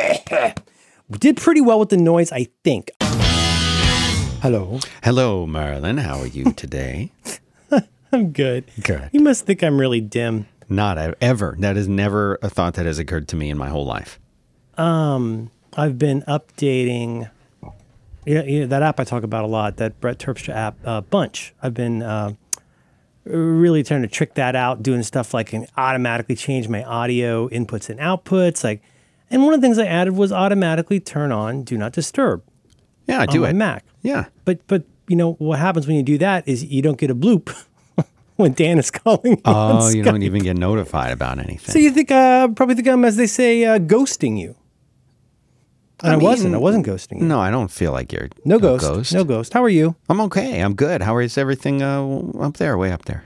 We did pretty well with the noise, I think. Hello. Hello, Marilyn. How are you today? I'm good. Good. You must think I'm really dim. Not ever. That is never a thought that has occurred to me in my whole life. Um, I've been updating you know, you know, that app I talk about a lot, that Brett Terpstra app, uh, Bunch. I've been uh, really trying to trick that out, doing stuff like can automatically change my audio inputs and outputs. Like, and one of the things I added was automatically turn on Do Not Disturb Yeah, I do my it. Mac. Yeah. But but you know what happens when you do that is you don't get a bloop when Dan is calling. you Oh, you don't even get notified about anything. So you think uh, probably think I'm as they say uh, ghosting you. And I, I wasn't. I wasn't ghosting you. no, I don't feel like you're No a ghost. No ghost. How are you? I'm okay. I'm good. How is everything uh, up there, way up there?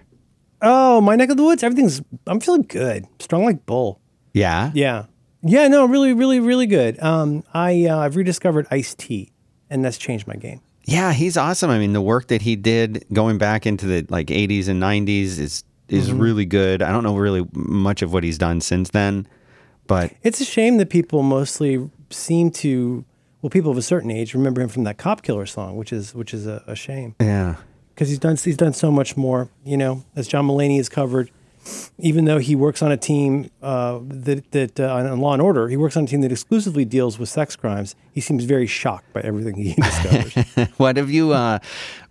Oh, my neck of the woods. Everything's. I'm feeling good. Strong like bull. Yeah. Yeah. Yeah. No, really, really, really good. Um, I uh, I've rediscovered iced tea, and that's changed my game. Yeah, he's awesome. I mean, the work that he did going back into the like 80s and 90s is is Mm-hmm. really good. I don't know really much of what he's done since then, but It's a shame that people mostly seem to. Well, people of a certain age remember him from that Cop Killer song, which is which is a, a shame yeah. because he's done he's done so much more. You know, as John Mulaney has covered, even though he works on a team uh, that that uh, on Law and Order, he works on a team that exclusively deals with sex crimes. He seems very shocked by everything he discovers. what have you uh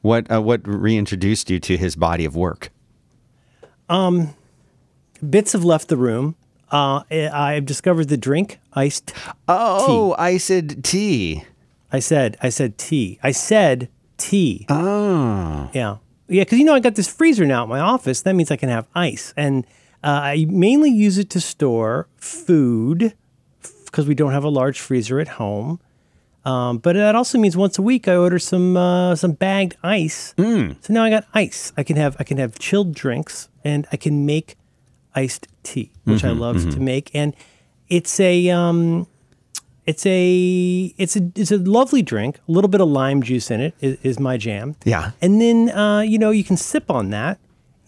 what uh, what reintroduced you to his body of work? Um, Bits have left the room. Uh, I- I've discovered the drink iced. Oh, iced tea. I said I said tea. I said tea. Oh. Yeah. Yeah, because you know I got this freezer now at my office. That means I can have ice, and uh, I mainly use it to store food because we don't have a large freezer at home. Um, but that also means once a week I order some uh, some bagged ice. So now I got ice. I can have I can have chilled drinks, and I can make iced tea, which I love to make. And it's a um, it's a it's a it's a lovely drink. A little bit of lime juice in it is, is my jam. Yeah. And then uh, you know you can sip on that,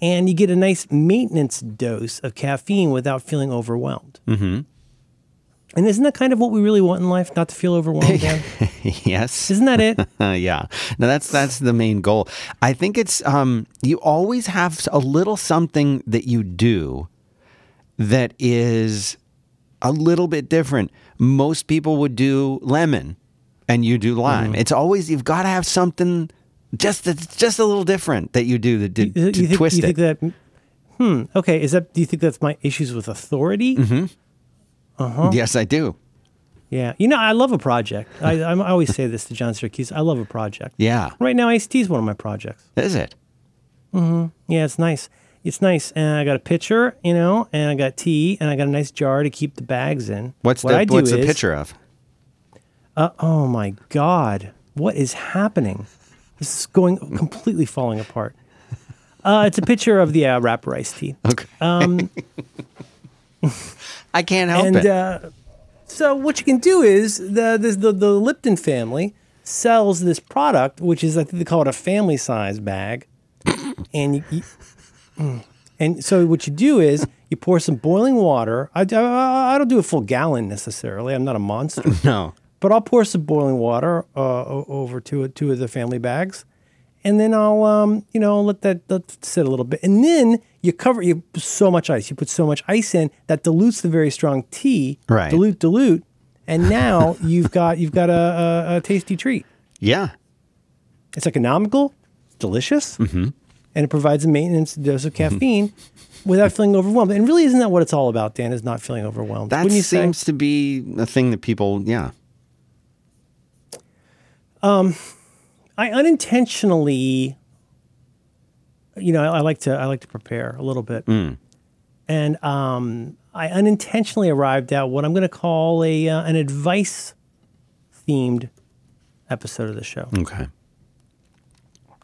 and you get a nice maintenance dose of caffeine without feeling overwhelmed. Mm-hmm. And isn't that kind of what we really want in life? Not to feel overwhelmed. Yes. isn't that it? Yeah. No, that's that's the main goal. I think it's um you always have a little something that you do that is a little bit different. Most people would do lemon and you do lime. Mm-hmm. It's always you've got to have something just that's just a little different that you do to, to, You to think, twist you it. think that? Hmm. Okay. Is that? Do you think that's my issues with authority? Mm-hmm. Yes, I do. Yeah. You know, I love a project. I, I'm- I always say this to John Siracusa. I love a project. Yeah. Right now, Ice T is one of my projects. Is it? Yeah, it's nice. It's nice. And I got a pitcher, you know, and I got tea, and I got a nice jar to keep the bags in. What's what the I what's the is- picture of? Uh, oh my God. What is happening? This is going completely falling apart. Uh, it's a picture of the uh, rapper iced tea. Okay. Um, I can't help and it. uh, so what you can do is the, the the the Lipton family sells this product, which is I think they call it a family size bag, and you, you- mm. and so what you do is you pour some boiling water. I, I, I don't do a full gallon necessarily. I'm not a monster, no. but I'll pour some boiling water uh, over two two of the family bags, and then I'll um you know let that let sit a little bit, and then you cover you so much ice. You put so much ice in that dilutes the very strong tea. Right. Dilute, dilute, and now you've got you've got a, a, a tasty treat. Yeah. It's economical, delicious, and it provides a maintenance dose of caffeine. Without feeling overwhelmed, and really, isn't that what it's all about? Dan is not feeling overwhelmed. That Wouldn't you say? seems to be a thing that people, yeah. I unintentionally, you know, I, I like to I like to prepare a little bit, and um, I unintentionally arrived at what I'm going to call a uh, an advice themed episode of the show Okay.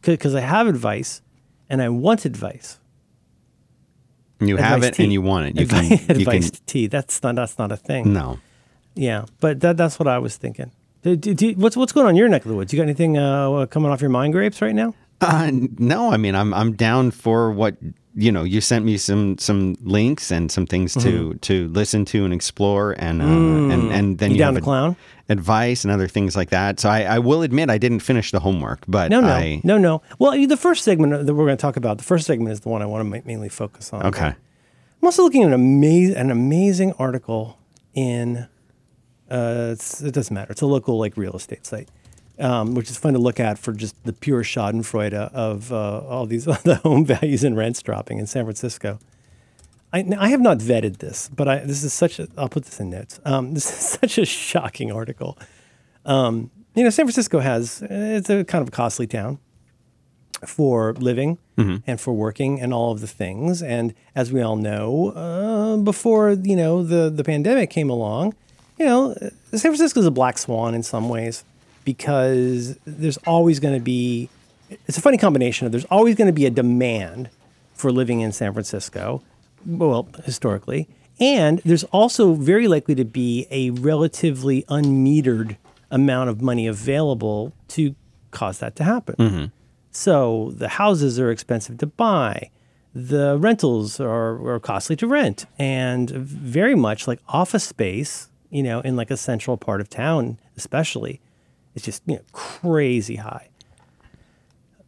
because I have advice and I want advice. You have it tea. and you want it. You advice, can. You advice can. tea. That's not that's not a thing. No. Yeah, but that that's what I was thinking. Do- do- do- what's what's going on in your neck of the woods? You got anything uh, coming off your mind grapes right now? Uh, no. I mean, I'm I'm down for what you know, you sent me some some links and some things to to listen to and explore, and uh, and and then You you, down have to clown? Advice and other things like that. So I, I will admit I didn't finish the homework, but No, no, I no, no. Well, the first segment that we're going to talk about, the first segment is the one I want to mainly focus on. okay. I'm also looking at an amazing, an amazing article in. Uh, it's, it doesn't matter. It's a local like real estate site, um, which is fun to look at for just the pure Schadenfreude of uh, all these the home values and rents dropping in San Francisco. I, I have not vetted this, but I, this is such a. I'll put this in notes. Um, this is such a shocking article. Um, you know, San Francisco has it's a kind of a costly town for living and for working and all of the things. And as we all know, uh, before you know the the pandemic came along, you know, San Francisco is a black swan in some ways because there's always going to be. It's a funny combination of there's always going to be a demand for living in San Francisco, well, historically, and there's also very likely to be a relatively unmetered amount of money available to cause that to happen. Mm-hmm. So the houses are expensive to buy. The rentals are, are costly to rent. And very much like office space, you know, in like a central part of town, especially, it's just, you know, crazy high.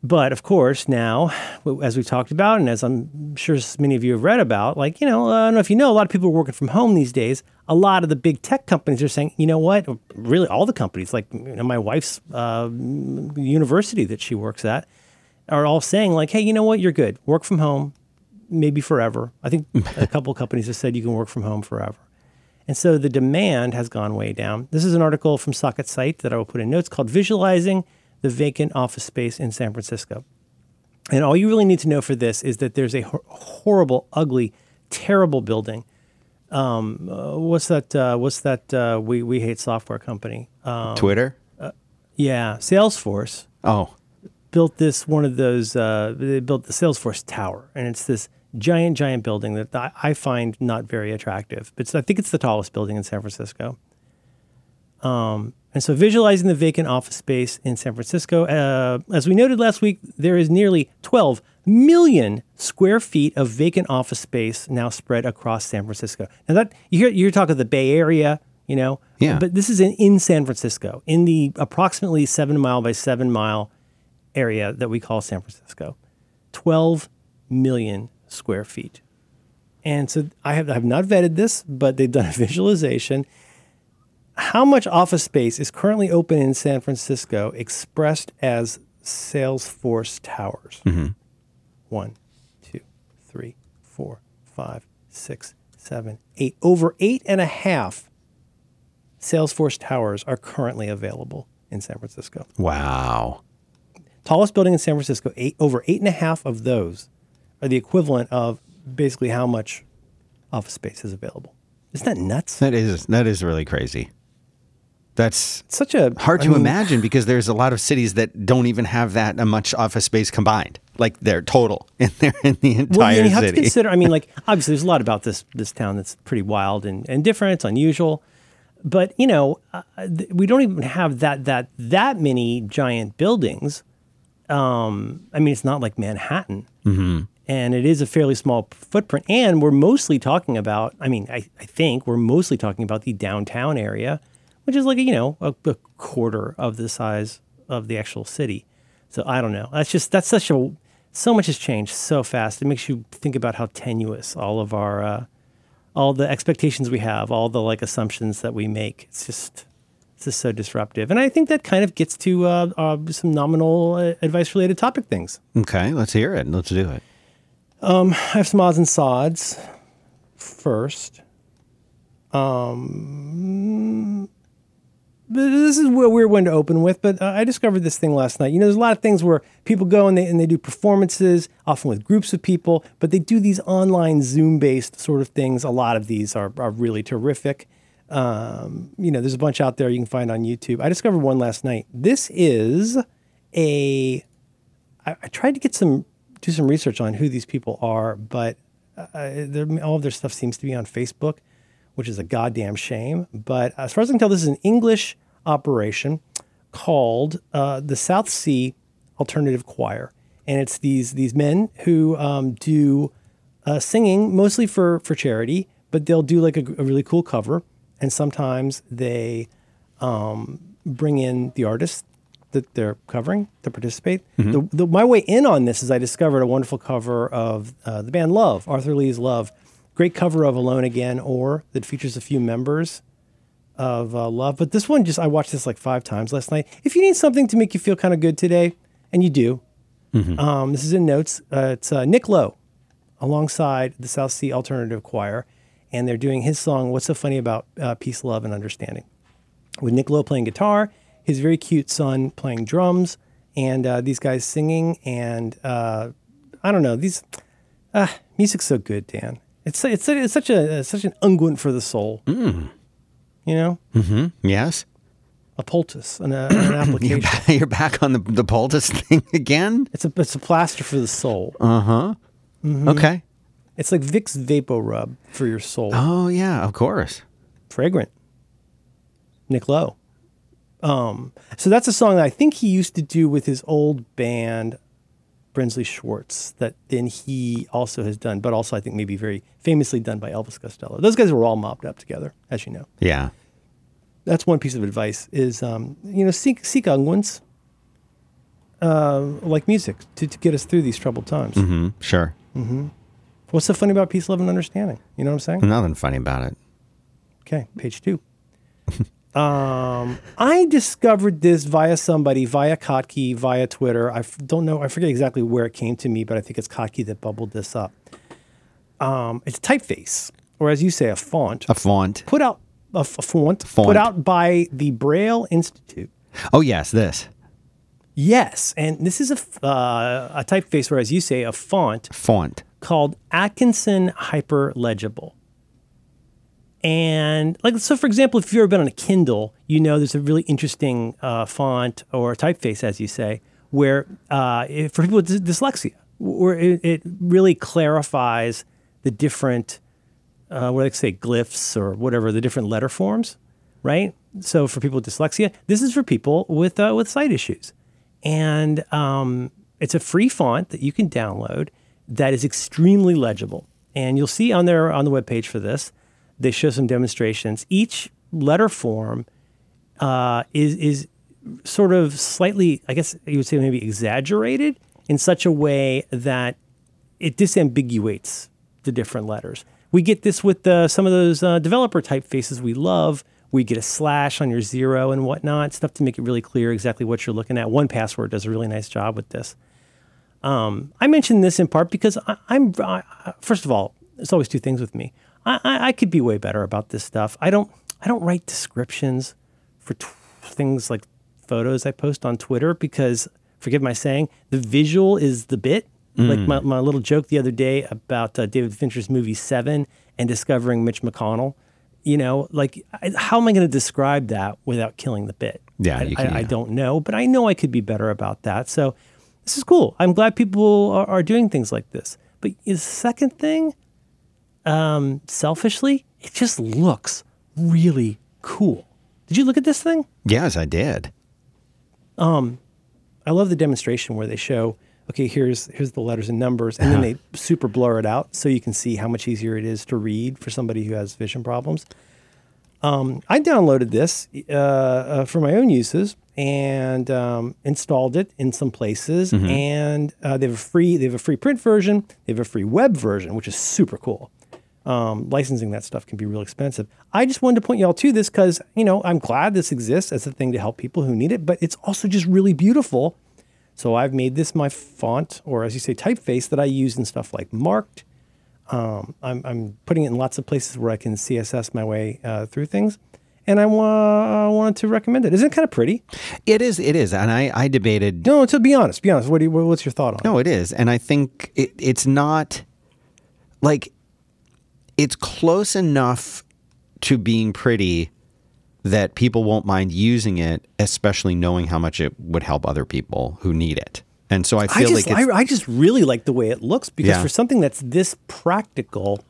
But of course, now, as we've talked about, and as I'm sure many of you have read about, like, you know, I don't know if you know, a lot of people are working from home these days. A lot of the big tech companies are saying, you know what, really all the companies, like you know, my wife's uh, university that she works at, are all saying, like, hey, you know what, you're good. Work from home, maybe forever. I think a couple companies have said you can work from home forever. And so the demand has gone way down. This is an article from Socket Site that I will put in notes called Visualizing the Vacant Office Space in San Francisco. And all you really need to know for this is that there's a hor- horrible, ugly, terrible building. Um, uh, what's that? Uh, what's that? Uh, we we hate software company. Uh, Twitter? yeah, Salesforce Oh. built this one of those. Uh, they built the Salesforce Tower, and it's this giant, giant building that I, I find not very attractive. But I think it's the tallest building in San Francisco. Um, and so, visualizing the vacant office space in San Francisco, uh, as we noted last week, there is nearly 12 million square feet of vacant office space now spread across San Francisco. Now that you hear, you're talking the Bay Area, you know, Yeah. But this is in, in San Francisco, in the approximately seven mile by seven mile area that we call San Francisco. 12 million square feet. And so I have, I have not vetted this, but they've done a visualization. How much office space is currently open in San Francisco expressed as Salesforce towers? Mm-hmm. One, two, three, four, five, six, seven, eight. Over eight and a half Salesforce towers are currently available in San Francisco. Wow. Tallest building in San Francisco, eight, over eight and a half of those are the equivalent of basically how much office space is available. Isn't that nuts? That is that is really crazy. That's It's such a hard I to mean, imagine because there's a lot of cities that don't even have that much office space combined, like their total in their in the entire Well, you have to consider. I mean, like obviously, there's a lot about this this town that's pretty wild and, and different. It's unusual, but you know, uh, th- we don't even have that that that many giant buildings. Um, I mean, it's not like Manhattan, mm-hmm. and it is a fairly small footprint. And we're mostly talking about. I mean, I, I think we're mostly talking about the downtown area, which is like you know a, a quarter of the size of the actual city. So I don't know. That's just that's such a so much has changed so fast. It makes you think about how tenuous all of our uh, all the expectations we have, all the like assumptions that we make. It's just it's just so disruptive, and I think that kind of gets to uh, uh, some nominal uh, advice related topic things. okay, let's hear it. Let's do it. I have some odds and sods first. Um, this is a weird one to open with, but uh, I discovered this thing last night. You know, there's a lot of things where people go and they, and they do performances, often with groups of people, but they do these online Zoom based sort of things. A lot of these are, are really terrific. Um, you know, there's a bunch out there you can find on YouTube. I discovered one last night. This is a I, I tried to get some do some research on who these people are, but uh, all of their stuff seems to be on Facebook, which is a goddamn shame. But as far as I can tell, this is an English operation called uh, the South Sea Alternative Choir, and it's these these men who um, do uh, singing mostly for for charity, but they'll do like a, a really cool cover, and sometimes they um, bring in the artist that they're covering to participate. The, the, my way in on this is I discovered a wonderful cover of uh, the band Love, Arthur Lee's Love. Great cover of Alone Again, or that features a few members of uh, Love. But this one, just I watched this like five times last night. If you need something to make you feel kind of good today, and you do, um, this is in notes. Uh, it's uh, Nick Lowe alongside the South Sea Alternative Choir, and they're doing his song "What's So Funny About uh, Peace, Love, and Understanding." With Nick Lowe playing guitar, his very cute son playing drums, and uh, these guys singing. And uh, I don't know these. Uh, music's so good, Dan. It's it's, it's such a such an unguent for the soul. You know, Mm-hmm. Yes. a poultice, an, uh, an application. You're back on the the poultice thing again. It's a it's a plaster for the soul. Uh huh. Mm-hmm. Okay. It's like Vicks Vapo Rub for your soul. Oh yeah, of course. Fragrant. Nick Lowe. Um, so that's a song that I think he used to do with his old band, Brinsley Schwarz, that then he also has done, but also I think maybe very famously done by Elvis Costello. Those guys were all mopped up together, as you know. Yeah. That's one piece of advice is, um, you know, seek, seek unguents, uh, like music to, to get us through these troubled times. hmm Sure. What's so funny about peace, love, and understanding? You know what I'm saying? Nothing funny about it. Okay, page two. um, I discovered this via somebody, via Kottke, via Twitter. I f- don't know, I forget exactly where it came to me, but I think it's Kottke that bubbled this up. Um, it's a typeface, or as you say, a font, A font. put out a, f- a font, Font. put out by the Braille Institute. Oh yes, this Yes, and this is a f- uh, a typeface, or as you say, a font font. called Atkinson Hyperlegible. And like so, for example, if you've ever been on a Kindle, you know there's a really interesting uh, font or typeface, as you say, where uh, if- for people with dys- dyslexia, where it, it really clarifies the different, uh, what do they say, glyphs or whatever, the different letter forms, right? So for people with dyslexia, this is for people with uh, with sight issues, and um, it's a free font that you can download that is extremely legible. And you'll see on there on the webpage for this, they show some demonstrations. Each letter form uh, is is sort of slightly, I guess you would say maybe exaggerated in such a way that it disambiguates the different letters. We get this with some of those uh, developer typefaces we love. We get a slash on your zero and whatnot, stuff to make it really clear exactly what you're looking at. One Password does a really nice job with this. Um, I mention this in part because I, I- first of all, there's always two things with me. I, I, I could be way better about this stuff. I don't, I don't write descriptions for t- things like photos I post on Twitter because, forgive my saying, the visual is the bit. Like my, my little joke the other day about uh, David Fincher's movie Seven and discovering Mitch McConnell. You know, like I, how am I going to describe that without killing the bit? Yeah, I, I, can- I yeah. don't know, but I know I could be better about that. So this is cool. I'm glad people are, are doing things like this. But the second thing, um, selfishly, it just looks really cool. Did you look at this thing? Yes, I did. Um, I love the demonstration where they show, okay, here's here's the letters and numbers, and then they super blur it out so you can see how much easier it is to read for somebody who has vision problems. Um, I downloaded this uh, uh, for my own uses and um, installed it in some places, and uh, they have a free they have a free print version, they have a free web version, which is super cool. Um, licensing that stuff can be real expensive. I just wanted to point y'all to this because you know I'm glad this exists as a thing to help people who need it, but it's also just really beautiful. So I've made this my font, or as you say, typeface that I use in stuff like Marked. Um, I'm, I'm putting it in lots of places where I can CSS my way uh, through things, and I wa- wanted to recommend it. Isn't it kind of pretty? It is. It is. And I, I debated. No, to be honest, be honest. What do you, what's your thought on it? No, it is. And I think it, it's not like it's close enough to being pretty that people won't mind using it, especially knowing how much it would help other people who need it. And so I I feel just, like it's, I, I just really like the way it looks because Yeah. for something that's this practical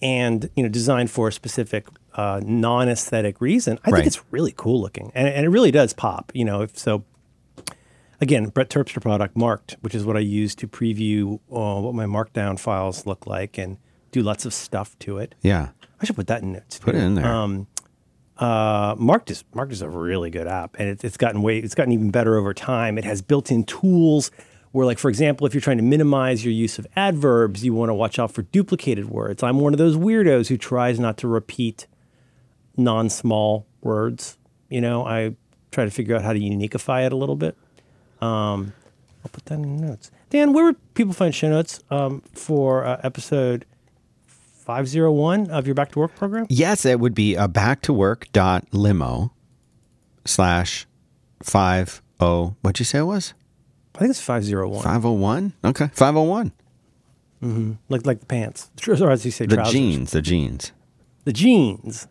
and you know designed for a specific uh, non-aesthetic reason, I Right. think it's really cool looking, and, and it really does pop. You know, if so. again, Brett Terpstra product marked, which is what I use to preview uh, what my markdown files look like and do lots of stuff to it. Yeah. I should put that in notes. Put it in there. Um, uh, Marked is Marked is a really good app, and it, it's gotten way it's gotten even better over time. It has built-in tools where, like for example, if you're trying to minimize your use of adverbs, you want to watch out for duplicated words. I'm one of those weirdos who tries not to repeat non-small words. You know, I try to figure out how to uniqueify it a little bit. Um, I'll put that in notes. Dan, where would people find show notes um, for uh, episode 501 of your Back to Work program? Yes, it would be a back to work dot limo slash five oh. What'd you say it was? I think it's 501. Five oh one. Okay, five oh one. Mm-hmm. Like like the pants. Or as you say, The trousers. jeans. The jeans. The jeans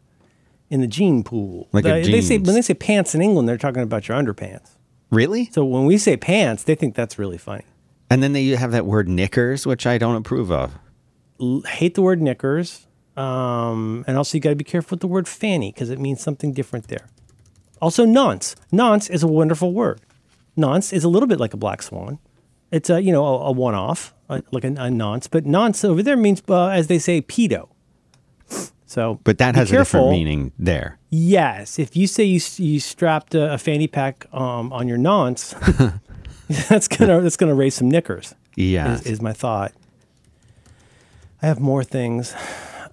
in the gene pool. Like a The- they say when they say pants in England, they're talking about your underpants. Really? So when we say pants, they think that's really funny. And then they have that word knickers, which I don't approve of. Hate the word knickers. Um, and also you got to be careful with the word fanny because it means something different there. Also nonce. Nonce is a wonderful word. Nonce is a little bit like a black swan. It's a you know a, a one-off like a, a nonce, but nonce over there means uh, as they say pedo. So, But that has a different meaning there. Yes, if you say you, you strapped a, a fanny pack um, on your nonce, that's gonna that's gonna raise some knickers. Yeah. is, is my thought. I have more things.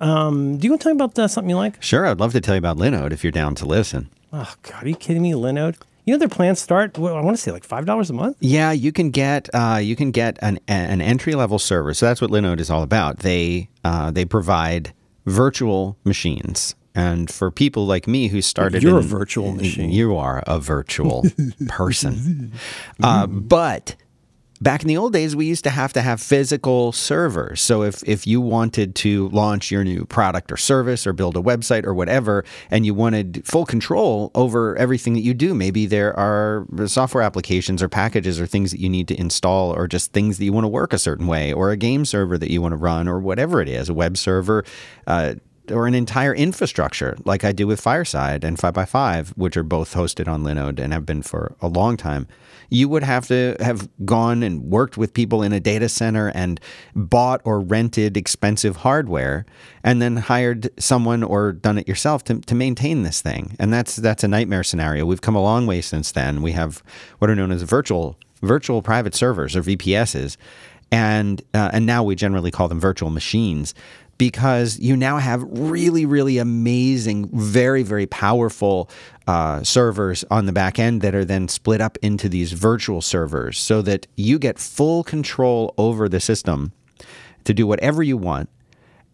Um, do you want to talk about uh, something you like? Sure, I'd love to tell you about Linode if you're down to listen. Oh God, are you kidding me, Linode? You know their plans start. Well, I want to say like five dollars a month. Yeah, you can get uh, you can get an an entry level server. So that's what Linode is all about. They uh, they provide virtual machines, and for people like me who started, You're a in- virtual machine. You are a virtual person, uh, but. Back in the old days, we used to have to have physical servers. So if, if you wanted to launch your new product or service or build a website or whatever, and you wanted full control over everything that you do, maybe there are software applications or packages or things that you need to install or just things that you want to work a certain way or a game server that you want to run or whatever it is, a web server. Uh, or an entire infrastructure like I do with Fireside and 5x5, which are both hosted on Linode and have been for a long time, you would have to have gone and worked with people in a data center and bought or rented expensive hardware and then hired someone or done it yourself to, to maintain this thing. And that's that's a nightmare scenario. We've come a long way since then. We have what are known as virtual virtual private servers or VPSs and uh, and now we generally call them virtual machines because you now have really really amazing very very powerful uh, servers on the back end that are then split up into these virtual servers so that you get full control over the system to do whatever you want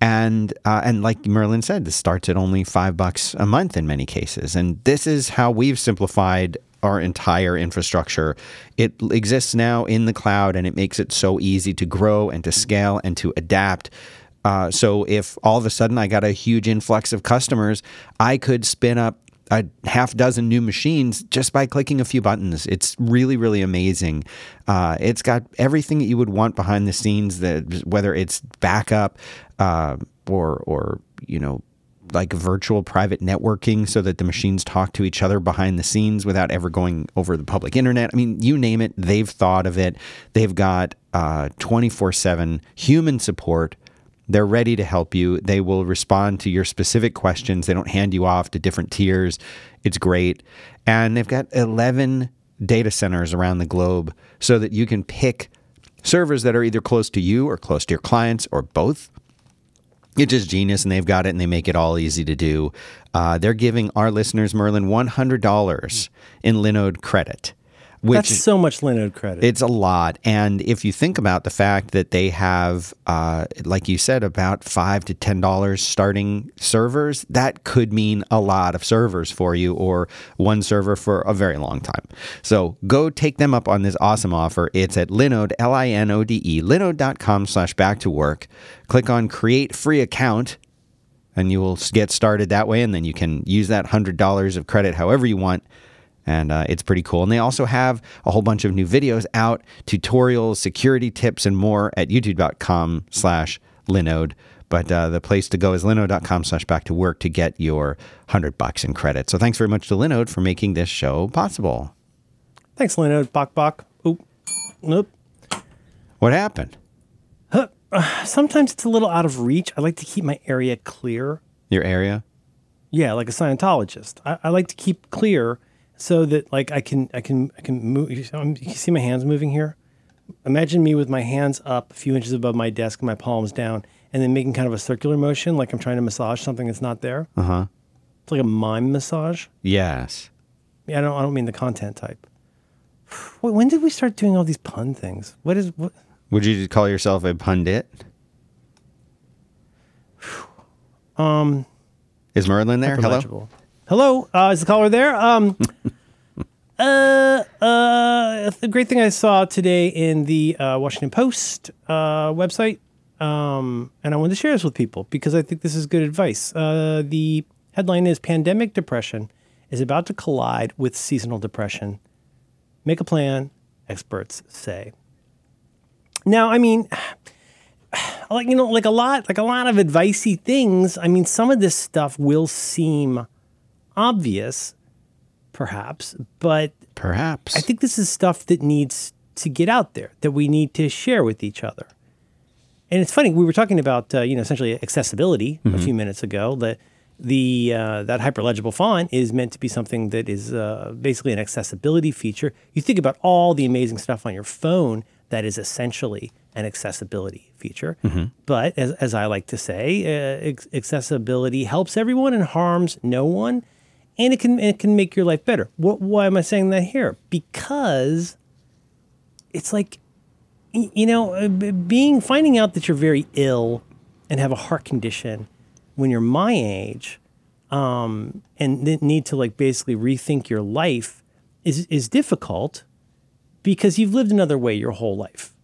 and uh, and like Merlin said, this starts at only five bucks a month in many cases. And this is how we've simplified our entire infrastructure. It exists now in the cloud, and it makes it so easy to grow and to scale and to adapt. Uh, so if all of a sudden I got a huge influx of customers, I could spin up a half dozen new machines just by clicking a few buttons. It's really, really amazing. Uh, it's got everything that you would want behind the scenes. That whether it's backup uh, or or you know like virtual private networking so that the machines talk to each other behind the scenes without ever going over the public internet. I mean, you name it, they've thought of it. They've got twenty four seven human support. They're ready to help you. They will respond to your specific questions. They don't hand you off to different tiers. It's great. And they've got 11 data centers around the globe so that you can pick servers that are either close to you or close to your clients or both. It's just genius, and they've got it, and they make it all easy to do. Uh, they're giving our listeners, Merlin, $100 in Linode credit. Which That's so much Linode credit. it's a lot. And if you think about the fact that they have, uh, like you said, about five to ten dollars starting servers, that could mean a lot of servers for you, or one server for a very long time. So go take them up on this awesome offer. It's at Linode, L I N O D E, linode.com slash back to work. Click on create free account and you will get started that way. And then you can use that $100 of credit however you want. And uh, it's pretty cool. And they also have a whole bunch of new videos out, tutorials, security tips, and more at youtube.com slash Linode. But uh, the place to go is linode.com slash back to work to get your 100 bucks in credit. So thanks very much to Linode for making this show possible. Thanks, Linode. Bok Bok. Oop. Nope. What happened? Sometimes it's a little out of reach. I like to keep my area clear. Your area? Yeah, like a Scientologist. I, I like to keep clear so that like I can I can I can move. You see- see my hands moving here. Imagine me with my hands up a few inches above my desk and my palms down, and then making kind of a circular motion, like I'm trying to massage something that's not there. Uh huh. It's like a mime massage. Yes. Yeah, I don't I don't mean the content type. Wait, when did we start doing all these pun things? What is what? Would you call yourself a pundit? Um, Is Merlin there? Hello. Hello, uh, is the caller there? Um, uh, uh, the great thing I saw today in the uh, Washington Post uh, website, um, and I wanted to share this with people because I think this is good advice. Uh, the headline is Pandemic Depression is about to collide with seasonal depression. Make a plan, experts say. Now, I mean, like you know, like a lot, like a lot of advicey things. I mean, some of this stuff will seem obvious, perhaps, but Perhaps. I think this is stuff that needs to get out there that we need to share with each other. And it's funny we were talking about uh, you know essentially accessibility a few minutes ago. That the uh, that hyperlegible font is meant to be something that is uh, basically an accessibility feature. You think about all the amazing stuff on your phone that is essentially an accessibility feature. But as, as I like to say, uh, ex- accessibility helps everyone and harms no one, and it can it can make your life better. What, why am I saying that here? Because it's like you know, uh, being finding out that you're very ill and have a heart condition when you're my age, um, and need to like basically rethink your life is is difficult because you've lived another way your whole life.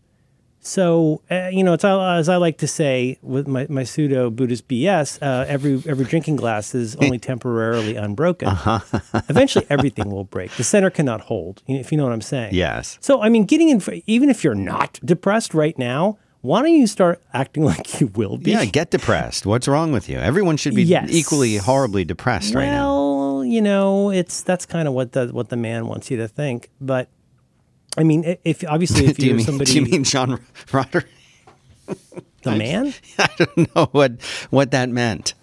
So uh, you know, it's all- as I like to say with my, my pseudo Buddhist BS. Uh, every every drinking glass is only temporarily unbroken. Eventually, everything will break. The center cannot hold. If you know what I'm saying. yes. So, I mean, getting in, even if you're not depressed right now, why don't you start acting like you will be? Yeah, get depressed. What's wrong with you? Everyone should be Yes. equally horribly depressed right now. well, you know, it's that's kind of what the what the man wants you to think. But I mean, if obviously if Do you you're mean somebody, do you mean John Roderick? the man, I don't know what what that meant.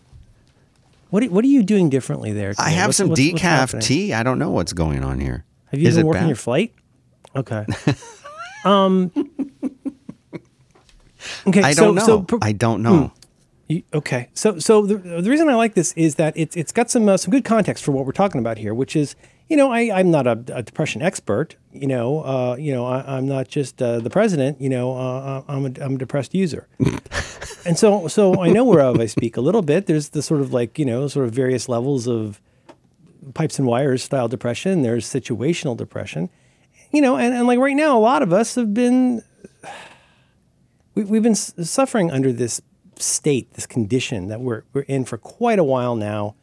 what are, what are you doing differently there? I have What's- some what's- what's decaf happening? tea. I don't know what's going on here. Have you Is been working bad? your flight? Okay. um. Okay. I so, don't know. So, per- I don't know. You- okay, so so the, the reason I like this is that it's it's got some uh, some good context for what we're talking about here, which is you know I I'm not a, a depression expert, you know uh, you know I, I'm not just uh, the president, you know uh, I'm a I'm a depressed user, and so so I know whereof I speak a little bit. There's the sort of like you know sort of various levels of pipes and wires style depression. There's situational depression, you know, and, and like right now, a lot of us have been we, we've been suffering under this state, this condition that we're, we're in for quite a while now.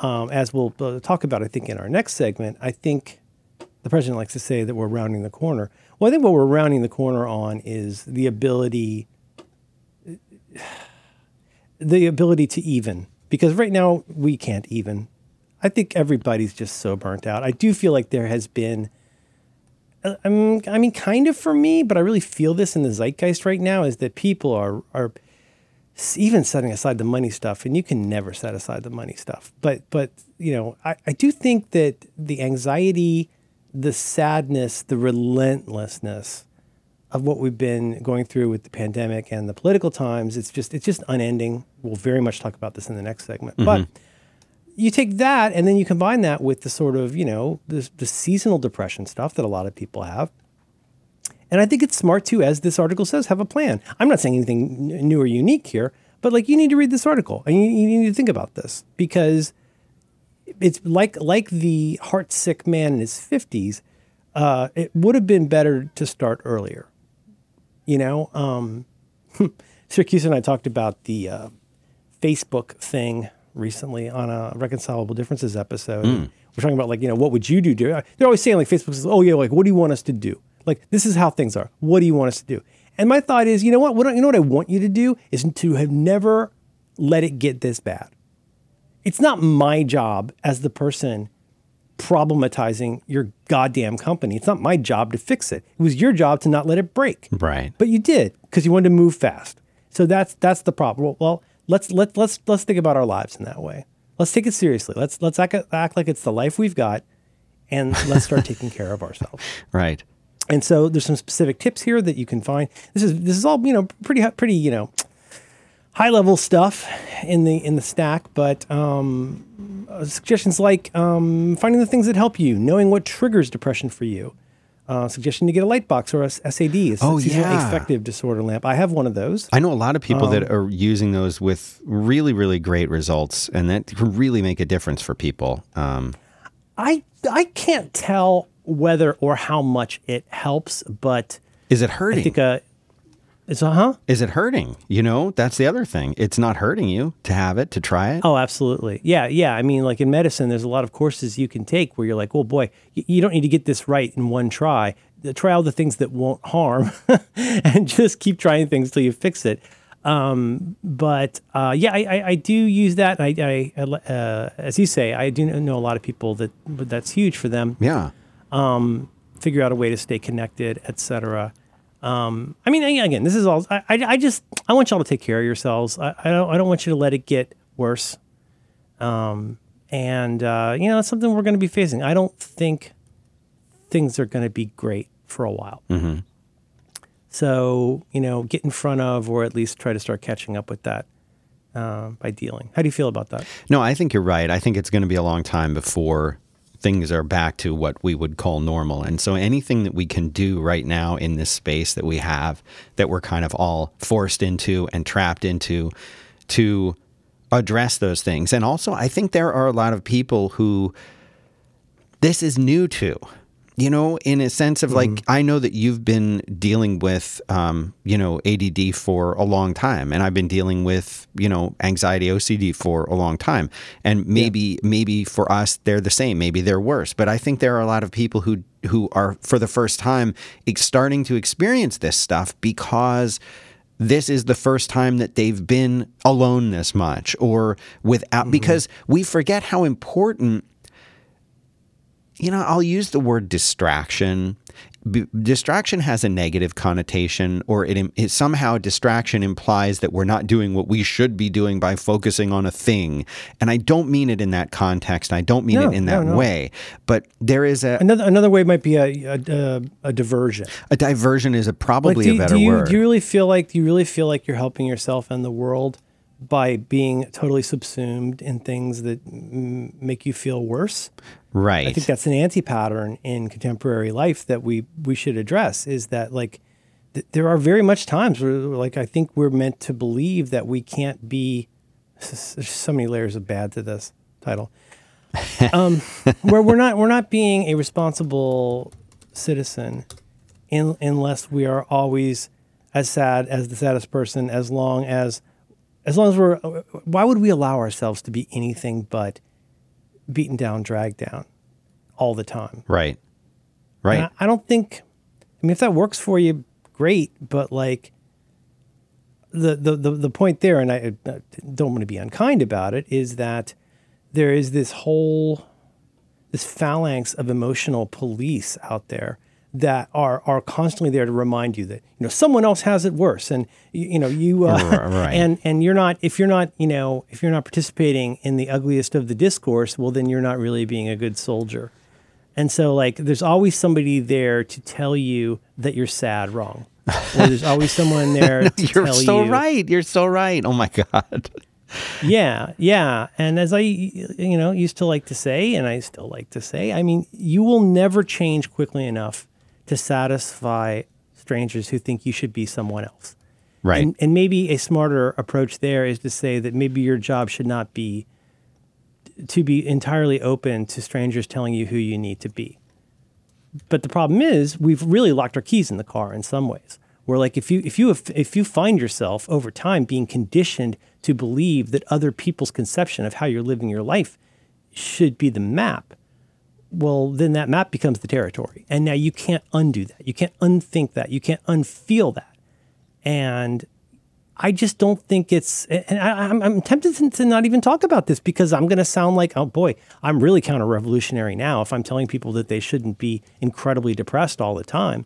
Um, as we'll uh, talk about, I think, in our next segment, I think the president likes to say that we're rounding the corner. Well, I think what we're rounding the corner on is the ability, the ability to even, because right now we can't even. I think everybody's just so burnt out. I do feel like there has been uh, I mean, kind of for me, but I really feel this in the zeitgeist right now is that people are are even setting aside the money stuff, and you can never set aside the money stuff. But but you know, I, I do think that the anxiety, the sadness, the relentlessness of what we've been going through with the pandemic and the political times, it's just it's just unending. We'll very much talk about this in the next segment, mm-hmm. but you take that and then you combine that with the sort of you know the, the seasonal depression stuff that a lot of people have and i think it's smart to as this article says have a plan i'm not saying anything new or unique here but like you need to read this article and you, you need to think about this because it's like like the heart sick man in his 50s uh, it would have been better to start earlier you know um, Siracusa and i talked about the uh, Facebook thing recently on a reconcilable differences episode. We're talking about like, you know, what would you do? Do they're always saying like Facebook says, oh yeah, like what do you want us to do? Like this is how things are. What do you want us to do? And my thought is, you know what? what you know what I want you to do is to have never let it get this bad. It's not my job as the person problematizing your goddamn company. It's not my job to fix it. It was your job to not let it break. Right. But you did because you wanted to move fast. So that's that's the problem. Well, well, let's let let's let's think about our lives in that way. Let's take it seriously. Let's let's act, act like it's the life we've got, and let's start taking care of ourselves. Right. And so there's some specific tips here that you can find. This is this is all you know pretty pretty you know high level stuff in the in the stack, but um, uh, suggestions like um, finding the things that help you, knowing what triggers depression for you. Uh, suggestion to get a light box or a SAD, a Oh, seasonal yeah. affective disorder lamp. I have one of those. I know a lot of people Um, that are using those with really, really great results, and that can really make a difference for people. Um, I I can't tell whether or how much it helps, but is it I hurting? think uh, it's a huh. is it hurting? You know, that's the other thing. It's not hurting you to have it, to try it. Oh, absolutely. Yeah, yeah. I mean, like in medicine, there's a lot of courses you can take where you're like, oh boy, you don't need to get this right in one try. Try all the things that won't harm, and just keep trying things till you fix it. Um, but uh, yeah, I, I, I do use that. I, I uh, as you say, I do know a lot of people that that's huge for them. Yeah. Figure out a way to stay connected, etc. Um, I mean, again, this is all. I, I, I just I want y'all to take care of yourselves. I, I don't I don't want you to let it get worse. Um, and uh, you know, it's something we're going to be facing. I don't think things are going to be great for a while. So you know, get in front of, or at least try to start catching up with that uh, by dealing. How do you feel about that? No, I think you're right. I think it's going to be a long time before things are back to what we would call normal. And so anything that we can do right now in this space that we have, that we're kind of all forced into and trapped into, to address those things. And also, I think there are a lot of people who this is new to. You know, in a sense of like, I know that you've been dealing with, um, you know, ADD for a long time, and I've been dealing with, you know, anxiety OCD for a long time, and maybe, maybe for us they're the same, maybe they're worse, but I think there are a lot of people who who are for the first time starting to experience this stuff because this is the first time that they've been alone this much or without because we forget how important you know, I'll use the word distraction. B- distraction has a negative connotation, or it, it somehow distraction implies that we're not doing what we should be doing by focusing on a thing. And I don't mean it in that context. I don't mean No, it in that no. way. But there is a, Another another way might be a a, a, diversion. a diversion is a probably do, a better do you, word. Do you really feel like do you really feel like you're helping yourself and the world by being totally subsumed in things that mm, make you feel worse? Right. I think that's an anti-pattern in contemporary life that we we should address. Is that like th- there are very much times where like I think we're meant to believe that we can't be. There's so many layers of bad to this title. Um, where we're not we're not being a responsible citizen in, unless we are always as sad as the saddest person as long as as long as we're why would we allow ourselves to be anything but beaten down dragged down all the time right. Right. I, I don't think i mean if that works for you great but like the the the, the point there and I, I don't want to be unkind about it is that there is this whole this phalanx of emotional police out there that are are constantly there to remind you that you know someone else has it worse and you, you know you uh, Right, and and you're not if you're not you know if you're not participating in the ugliest of the discourse well then you're not really being a good soldier and so like there's always somebody there to tell you that you're sad wrong or there's always someone there to You're so you right. You're so right. Oh my God. yeah, yeah. And as I, you know, used to like to say, and I still like to say, I mean, you will never change quickly enough to satisfy strangers who think you should be someone else. Right. And, and maybe a smarter approach there is to say that maybe your job should not be to be entirely open to strangers telling you who you need to be. But the problem is we've really locked our keys in the car in some ways. Where like if you if you if you find yourself over time being conditioned to believe that other people's conception of how you're living your life should be the map, well then that map becomes the territory. And now you can't undo that. You can't unthink that. You can't unfeel that. And I just don't think it's, and I, I'm, I'm tempted to, to not even talk about this because I'm going to sound like, oh boy, I'm really counter revolutionary now if I'm telling people that they shouldn't be incredibly depressed all the time.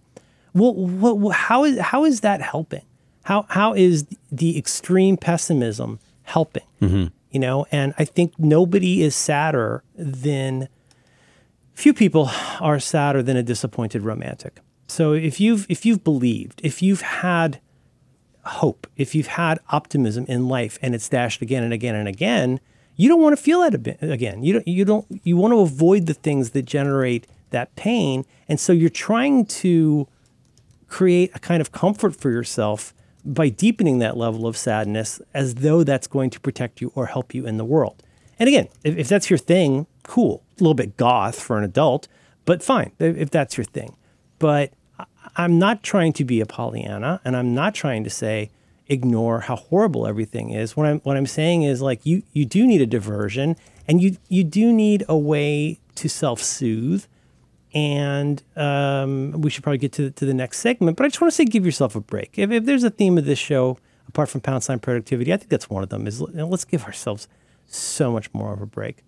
Well, what, how is how is that helping? How how is the extreme pessimism helping? Mm-hmm. You know, and I think nobody is sadder than few people are sadder than a disappointed romantic. So if you've if you've believed, if you've had hope, if you've had optimism in life and it's dashed again and again and again, you don't want to feel that again. You don't you don't you want to avoid the things that generate that pain, and so you're trying to create a kind of comfort for yourself by deepening that level of sadness as though that's going to protect you or help you in the world. And again, if, if that's your thing, cool. A little bit goth for an adult, but fine if that's your thing. But I'm not trying to be a Pollyanna, and I'm not trying to say ignore how horrible everything is. What I'm what I'm saying is like you you do need a diversion, and you you do need a way to self soothe. And um, we should probably get to, to the next segment, but I just want to say give yourself a break. If, if there's a theme of this show, apart from pound sign productivity, I think that's one of them. Is let's give ourselves so much more of a break.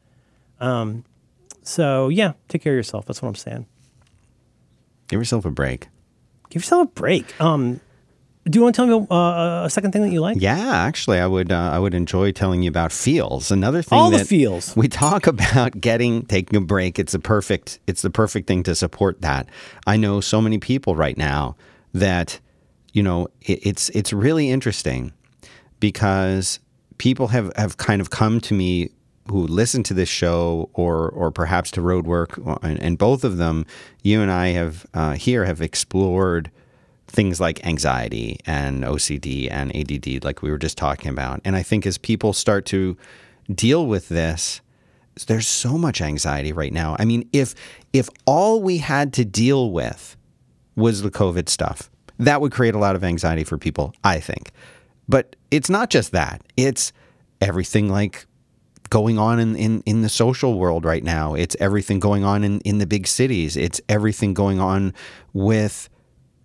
Um, so yeah, take care of yourself. That's what I'm saying. Give yourself a break. Give yourself a break. Um, do you want to tell me uh, a second thing that you like? Yeah, actually, I would. Uh, I would enjoy telling you about Feals. Another thing all that the feels. We talk about getting taking a break. It's a perfect. It's the perfect thing to support that. I know so many people right now that, you know, it, it's it's really interesting because people have have kind of come to me who listen to this show or or perhaps to Roadwork, and, and both of them, you and I have uh, here have explored things like anxiety and OCD and ADD, like we were just talking about. And I think as people start to deal with this, there's so much anxiety right now. I mean, if if all we had to deal with was the COVID stuff, that would create a lot of anxiety for people, I think. But it's not just that. It's everything like going on in, in, in the social world right now. It's everything going on in, in the big cities. It's everything going on with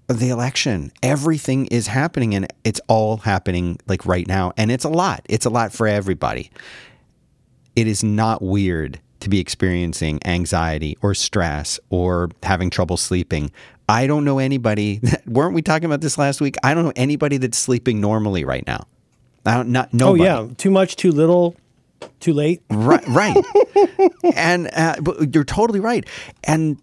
the election. Everything is happening and it's all happening like right now. And it's a lot. It's a lot for everybody. It is not weird to be experiencing anxiety or stress or having trouble sleeping. I don't know anybody, that, weren't we talking about this last week? I don't know anybody that's sleeping normally right now. I don't, not nobody. Oh yeah, too much, too little, too late. Right, right. and uh, but you're totally right. And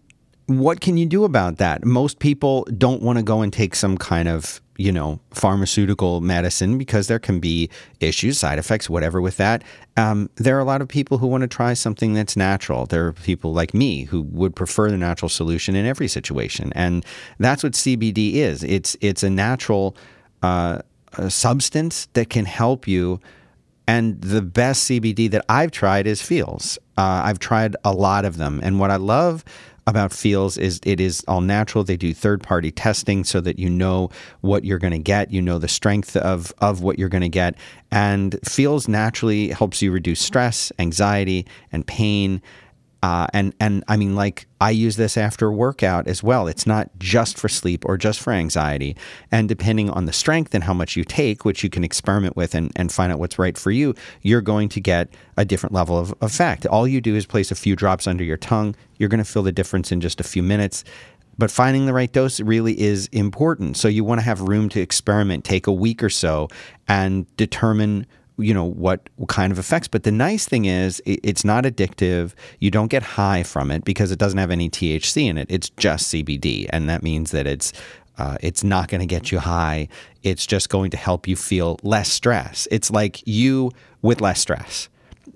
what can you do about that? Most people don't want to go and take some kind of, you know, pharmaceutical medicine because there can be issues, side effects, whatever with that. Um, there are a lot of people who want to try something that's natural. There are people like me who would prefer the natural solution in every situation, and that's what CBD is. It's it's a natural uh, a substance that can help you. And the best CBD that I've tried is Feals. Uh, I've tried a lot of them, and what I love about Feals is it is all natural. They do third party testing so that you know what you're going to get. You know the strength of, of what you're going to get. And Feals naturally helps you reduce stress, anxiety, and pain. Uh, and and I mean, like I use this after workout as well. It's not just for sleep or just for anxiety. And depending on the strength and how much you take, which you can experiment with and, and find out what's right for you, you're going to get a different level of effect. All you do is place a few drops under your tongue. You're going to feel the difference in just a few minutes. But finding the right dose really is important. So you want to have room to experiment, take a week or so, and determine you know what, kind of effects. But the nice thing is it's not addictive. You don't get high from it because it doesn't have any thc in it. It's just cbd and that means that it's uh, it's not going to get you high. It's just going to help you feel less stress. It's like you with less stress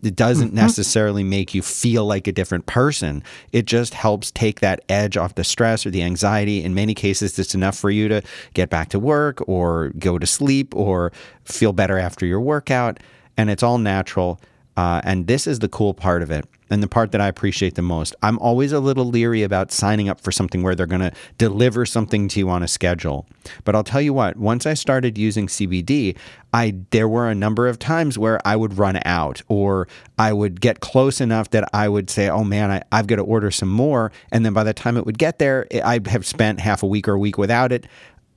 it doesn't mm-hmm. necessarily make you feel like a different person. It just helps take that edge off the stress or the anxiety. In many cases, it's enough for you to get back to work or go to sleep or feel better after your workout. And it's all natural. Uh, and this is the cool part of it and the part that I appreciate the most. I'm always a little leery about signing up for something where they're going to deliver something to you on a schedule. But I'll tell you what, once I started using CBD, I there were a number of times where I would run out or I would get close enough that I would say, "Oh man, I, I've got to order some more." And then by the time it would get there, I'd have spent half a week or a week without it.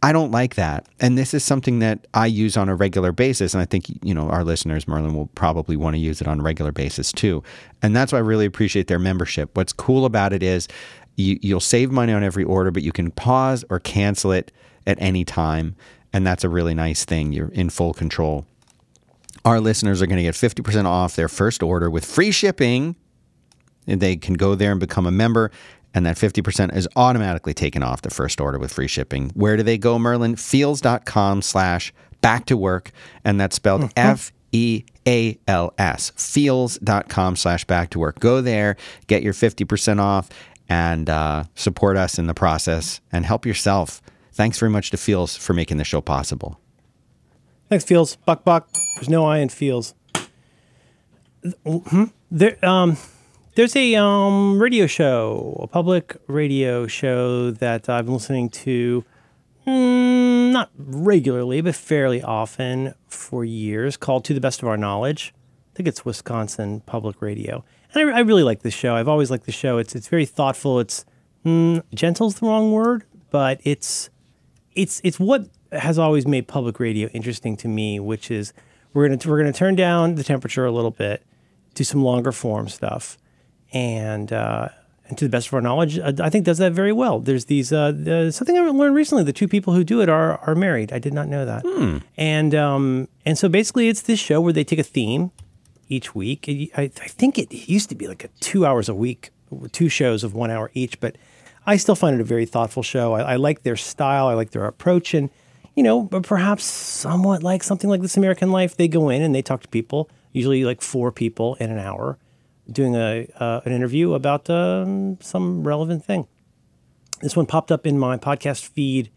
I don't like that. And this is something that I use on a regular basis. And I think, you know, our listeners, Merlin, will probably want to use it on a regular basis too. And that's why I really appreciate their membership. What's cool about it is you, you'll save money on every order, but you can pause or cancel it at any time. And that's a really nice thing. You're in full control. Our listeners are going to get 50% off their first order with free shipping. And they can go there and become a member and that 50% is automatically taken off the first order with free shipping. Where do they go, Merlin? Feals.com slash back to work, and that's spelled mm-hmm. F E A L S. Feals.com slash back to work. Go there, get your 50% off, and uh, support us in the process and help yourself. Thanks very much to Feals for making the show possible. Thanks, Feals. Buck, buck. There's no I in Feals. Hmm? There, um, there's a um, radio show, a public radio show that I've been listening to, mm, not regularly, but fairly often for years, called To the Best of Our Knowledge. I think it's Wisconsin Public Radio. And I, I really like this show. I've always liked the show. It's, it's very thoughtful. It's mm, gentle's the wrong word, but it's, it's, it's what has always made public radio interesting to me, which is we're going to we're going to turn down the temperature a little bit, do some longer form stuff and uh, and to the best of our knowledge, uh, I think does that very well. There's these uh, something I learned recently. The two people who do it are are married. I did not know that. Hmm. And um, and so basically, it's this show where they take a theme each week. I, I think it used to be like a two hours a week, two shows of one hour each. But I still find it a very thoughtful show. I, I like their style. I like their approach, and you know, perhaps somewhat like something like This American Life. They go in and they talk to people, usually like four people in an hour doing a uh, an interview about um, some relevant thing. This one popped up in my podcast feed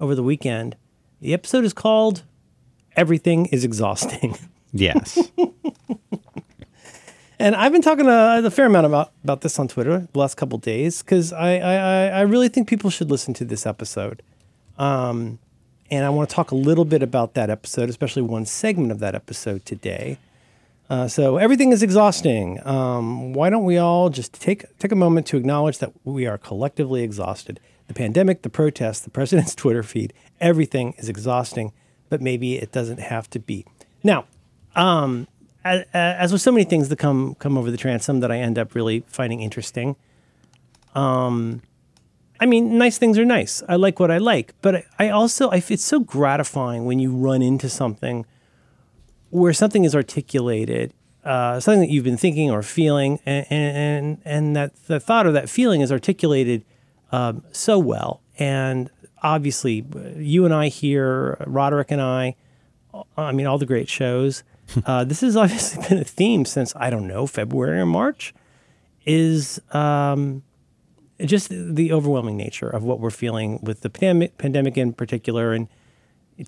over the weekend. The episode is called "Everything Is Exhausting." Yes. and I've been talking a, a, fair amount about, about this on Twitter the last couple days because I, I, I really think people should listen to this episode. Um, and I want to talk a little bit about that episode, especially one segment of that episode today. Uh, so everything is exhausting. Um, why don't we all just take take a moment to acknowledge that we are collectively exhausted? The pandemic, the protests, the president's Twitter feed, everything is exhausting. But maybe it doesn't have to be. Now, um, as, as, with so many things that come come over the transom that I end up really finding interesting. Um, I mean, nice things are nice. I like what I like, but I, I also I, it's so gratifying when you run into something where something is articulated, uh, something that you've been thinking or feeling, and and and that the thought or that feeling is articulated um, so well. And obviously, you and I here, Roderick and I, I mean, all the great shows. Uh, this has obviously been a theme since I don't know February or March. Is um, just the overwhelming nature of what we're feeling with the pandemic, pandemic in particular, and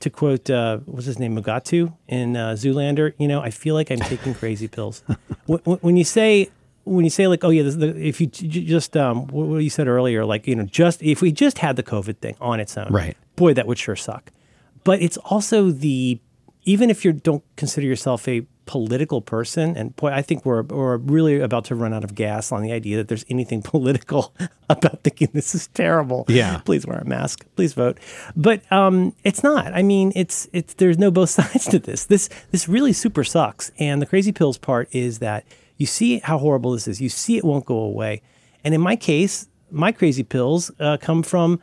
to quote uh, what's his name Mugatu in uh, Zoolander, you know, I feel like I'm taking crazy pills. when, when, you say when you say like, oh yeah, this, the, if you just um, what you said earlier, like you know, just if we just had the COVID thing on its own, right? Boy, that would sure suck. But it's also the even if you don't consider yourself a political person, and boy, I think we're, we're really about to run out of gas on the idea that there's anything political about thinking this is terrible. Yeah, please wear a mask. Please vote. But um, it's not. I mean, it's it's there's no both sides to this. This this really super sucks. And the crazy pills part is that you see how horrible this is. You see it won't go away. And in my case, my crazy pills uh, come from.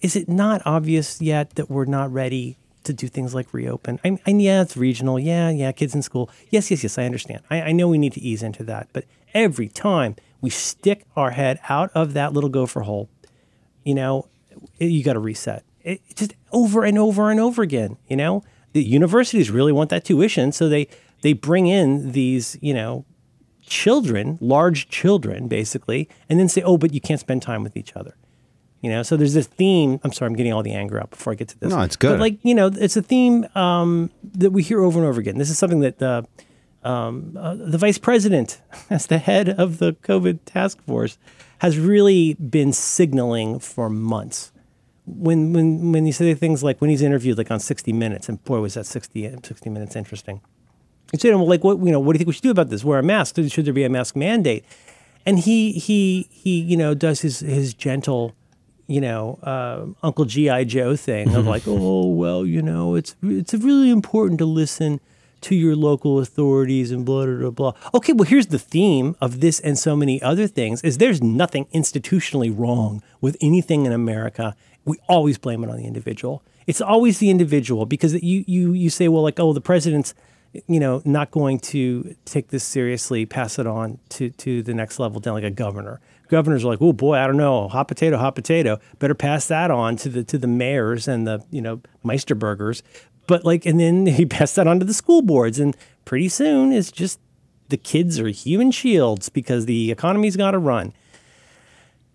Is it not obvious yet that we're not ready to do things like reopen. I, and yeah, it's regional. Yeah, yeah, kids in school. Yes, yes, yes, I understand. I, I know we need to ease into that. But every time we stick our head out of that little gopher hole, you know, it, you got to reset. It, just over and over and over again. You know, the universities really want that tuition, so they they bring in these, you know, children, large children, basically, and then say, oh, but you can't spend time with each other. You know, so there's this theme. I'm sorry, I'm getting all the anger out before I get to this. No, it's good. But like you know, it's a theme um, that we hear over and over again. This is something that the um, uh, the vice president, as the head of the COVID task force, has really been signaling for months. When when when you say things like when he's interviewed, like on 60 Minutes, and boy, was that 60 60 Minutes interesting. You say, well, like, what you know, what do you think we should do about this? Wear a mask? Should there be a mask mandate? And he he he, you know, does his his gentle you know, uh, Uncle GI Joe thing of like, oh well, you know, it's it's really important to listen to your local authorities and blah blah blah blah. Okay, well here's the theme of this and so many other things is there's nothing institutionally wrong with anything in America. We always blame it on the individual. It's always the individual because you you you say, well, like, oh, the president's you know, not going to take this seriously, pass it on to, to the next level down, like a governor. Governors are like, oh boy, I don't know, hot potato, hot potato. Better pass that on to the to the mayors and the you know Meisterburgers. But like, and then he passed that on to the school boards, and pretty soon it's just the kids are human shields because the economy's got to run.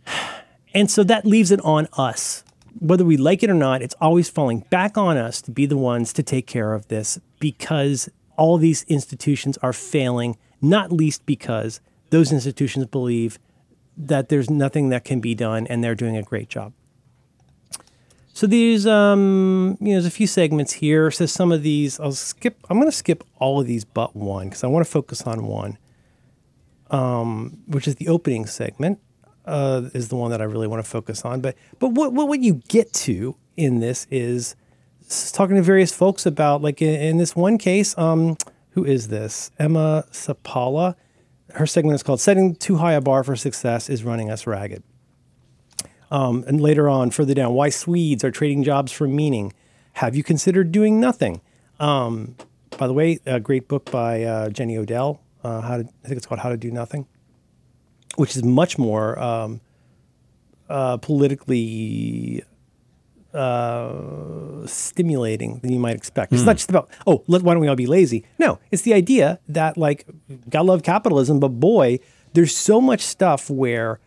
And so that leaves it on us. Whether we like it or not, it's always falling back on us to be the ones to take care of this because all these institutions are failing, not least because those institutions believe that there's nothing that can be done and they're doing a great job. So these, um, you know, there's a few segments here. So some of these, I'll skip. I'm going to skip all of these but one because I want to focus on one, um, which is the opening segment. Uh, is the one that I really want to focus on. But but what what, you get to in this is talking to various folks about like in, in this one case, um, who is this? Emma Seppala. Her segment is called "Setting Too High a Bar for Success is Running Us Ragged." Um, and later on, further down, why Swedes are trading jobs for meaning. Have you considered doing nothing? Um, by the way, a great book by uh, Jenny Odell. Uh, how to, I think it's called How to Do Nothing, which is much more um, uh, politically uh, stimulating than you might expect. It's not just about oh, let, why don't we all be lazy? No, it's the idea that like gotta love capitalism, but boy, there's so much stuff where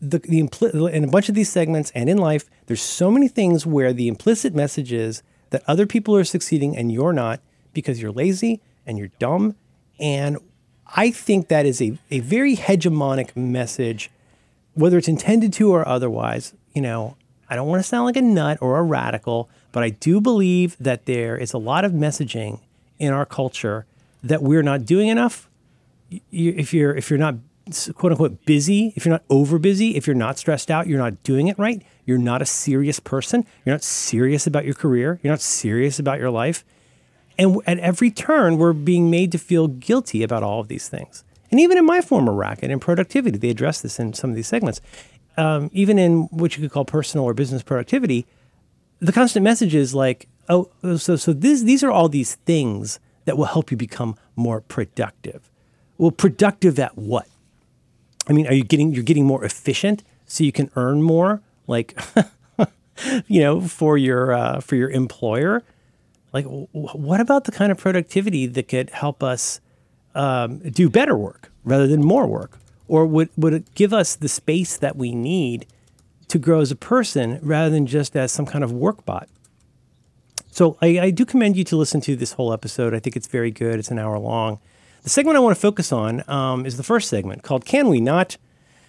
the the impli- in a bunch of these segments and in life, there's so many things where the implicit message is that other people are succeeding and you're not because you're lazy and you're dumb. And I think that is a, a very hegemonic message, whether it's intended to or otherwise. You know, I don't want to sound like a nut or a radical, but I do believe that there is a lot of messaging in our culture that we're not doing enough. If you're if you're not quote unquote busy, if you're not over busy, if you're not stressed out, you're not doing it right. You're not a serious person. You're not serious about your career. You're not serious about your life. And at every turn, we're being made to feel guilty about all of these things. And even in my former racket in productivity, they address this in some of these segments. Um, even in what you could call personal or business productivity, the constant message is like, oh, so so this, these are all these things that will help you become more productive. Well, productive at what? I mean, are you getting you're getting more efficient so you can earn more, like you know, for your uh, for your employer? Like, w- what about the kind of productivity that could help us um, do better work rather than more work, or would would it give us the space that we need to grow as a person rather than just as some kind of work bot? So I, I do commend you to listen to this whole episode. I think it's very good. It's an hour long. The segment I want to focus on um, is the first segment called Can We Not?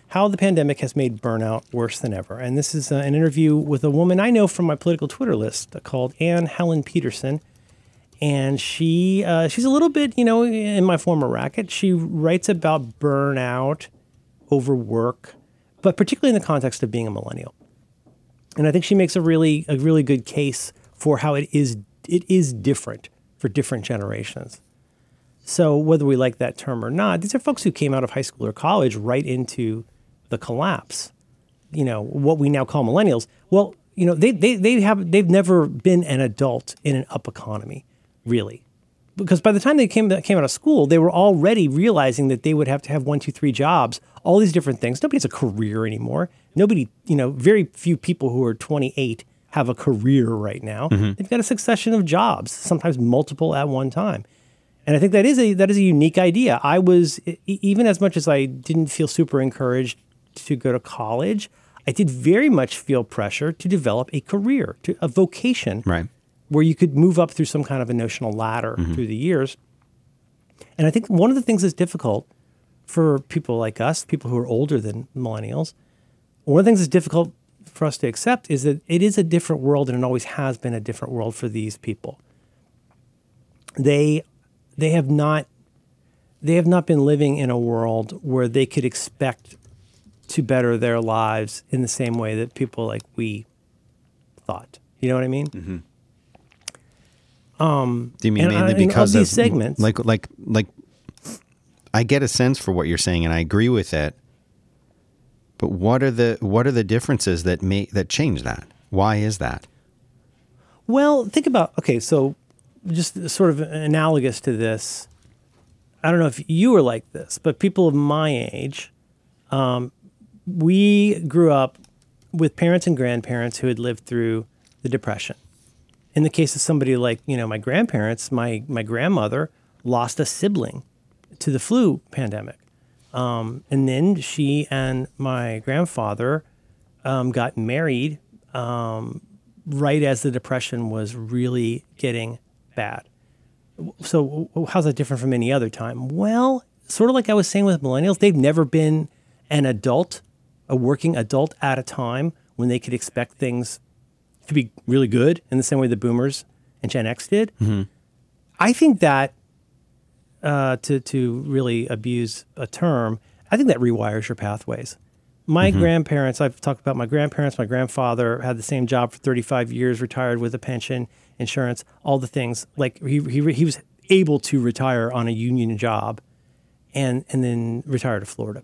How the Pandemic Has Made Burnout Worse Than Ever. And this is uh, an interview with a woman I know from my political Twitter list called Anne Helen Petersen. And she uh, she's a little bit, you know, in my former racket. She writes about burnout, overwork, but particularly in the context of being a millennial. And I think she makes a really a really good case for how it is it is different for different generations. So whether we like that term or not, these are folks who came out of high school or college right into the collapse. You know, what we now call millennials. Well, you know, they, they, they have they've never been an adult in an up economy, really. Because by the time they came came out of school, they were already realizing that they would have to have one, two, three jobs, all these different things. Nobody has a career anymore. Nobody, you know, very few people who are 28 have a career right now. Mm-hmm. They've got a succession of jobs, sometimes multiple at one time. And I think that is a that is a unique idea. I was even as much as I didn't feel super encouraged to go to college, I did very much feel pressure to develop a career, to a vocation, Right. Where you could move up through some kind of a notional ladder through the years. And I think one of the things that's difficult for people like us, people who are older than millennials, one of the things that's difficult for us to accept is that it is a different world and it always has been a different world for these people. They they have not they have not been living in a world where they could expect to better their lives in the same way that people like we thought. You know what I mean? Mm-hmm. Do you mean And, uh, mainly and of because these segments- like like like I get a sense for what you're saying and I agree with it. But what are the what are the differences that may that change that? Why is that? Well, think about okay, so just sort of analogous to this. I don't know if you were like this, but people of my age, um, we grew up with parents and grandparents who had lived through the Depression. In the case of somebody like you know my grandparents, my my grandmother lost a sibling to the flu pandemic, um, and then she and my grandfather um, got married right as the depression was really getting bad. So, how's that different from any other time? Well, sort of like I was saying with millennials, they've never been an adult, a working adult at a time when they could expect things to be really good in the same way the boomers and Gen X did. I think that, uh, to, to really abuse a term, I think that rewires your pathways. My grandparents, I've talked about my grandparents, my grandfather had the same job for 35 years, retired with a pension, insurance, all the things. Like he, he, he was able to retire on a union job and, and then retire to Florida.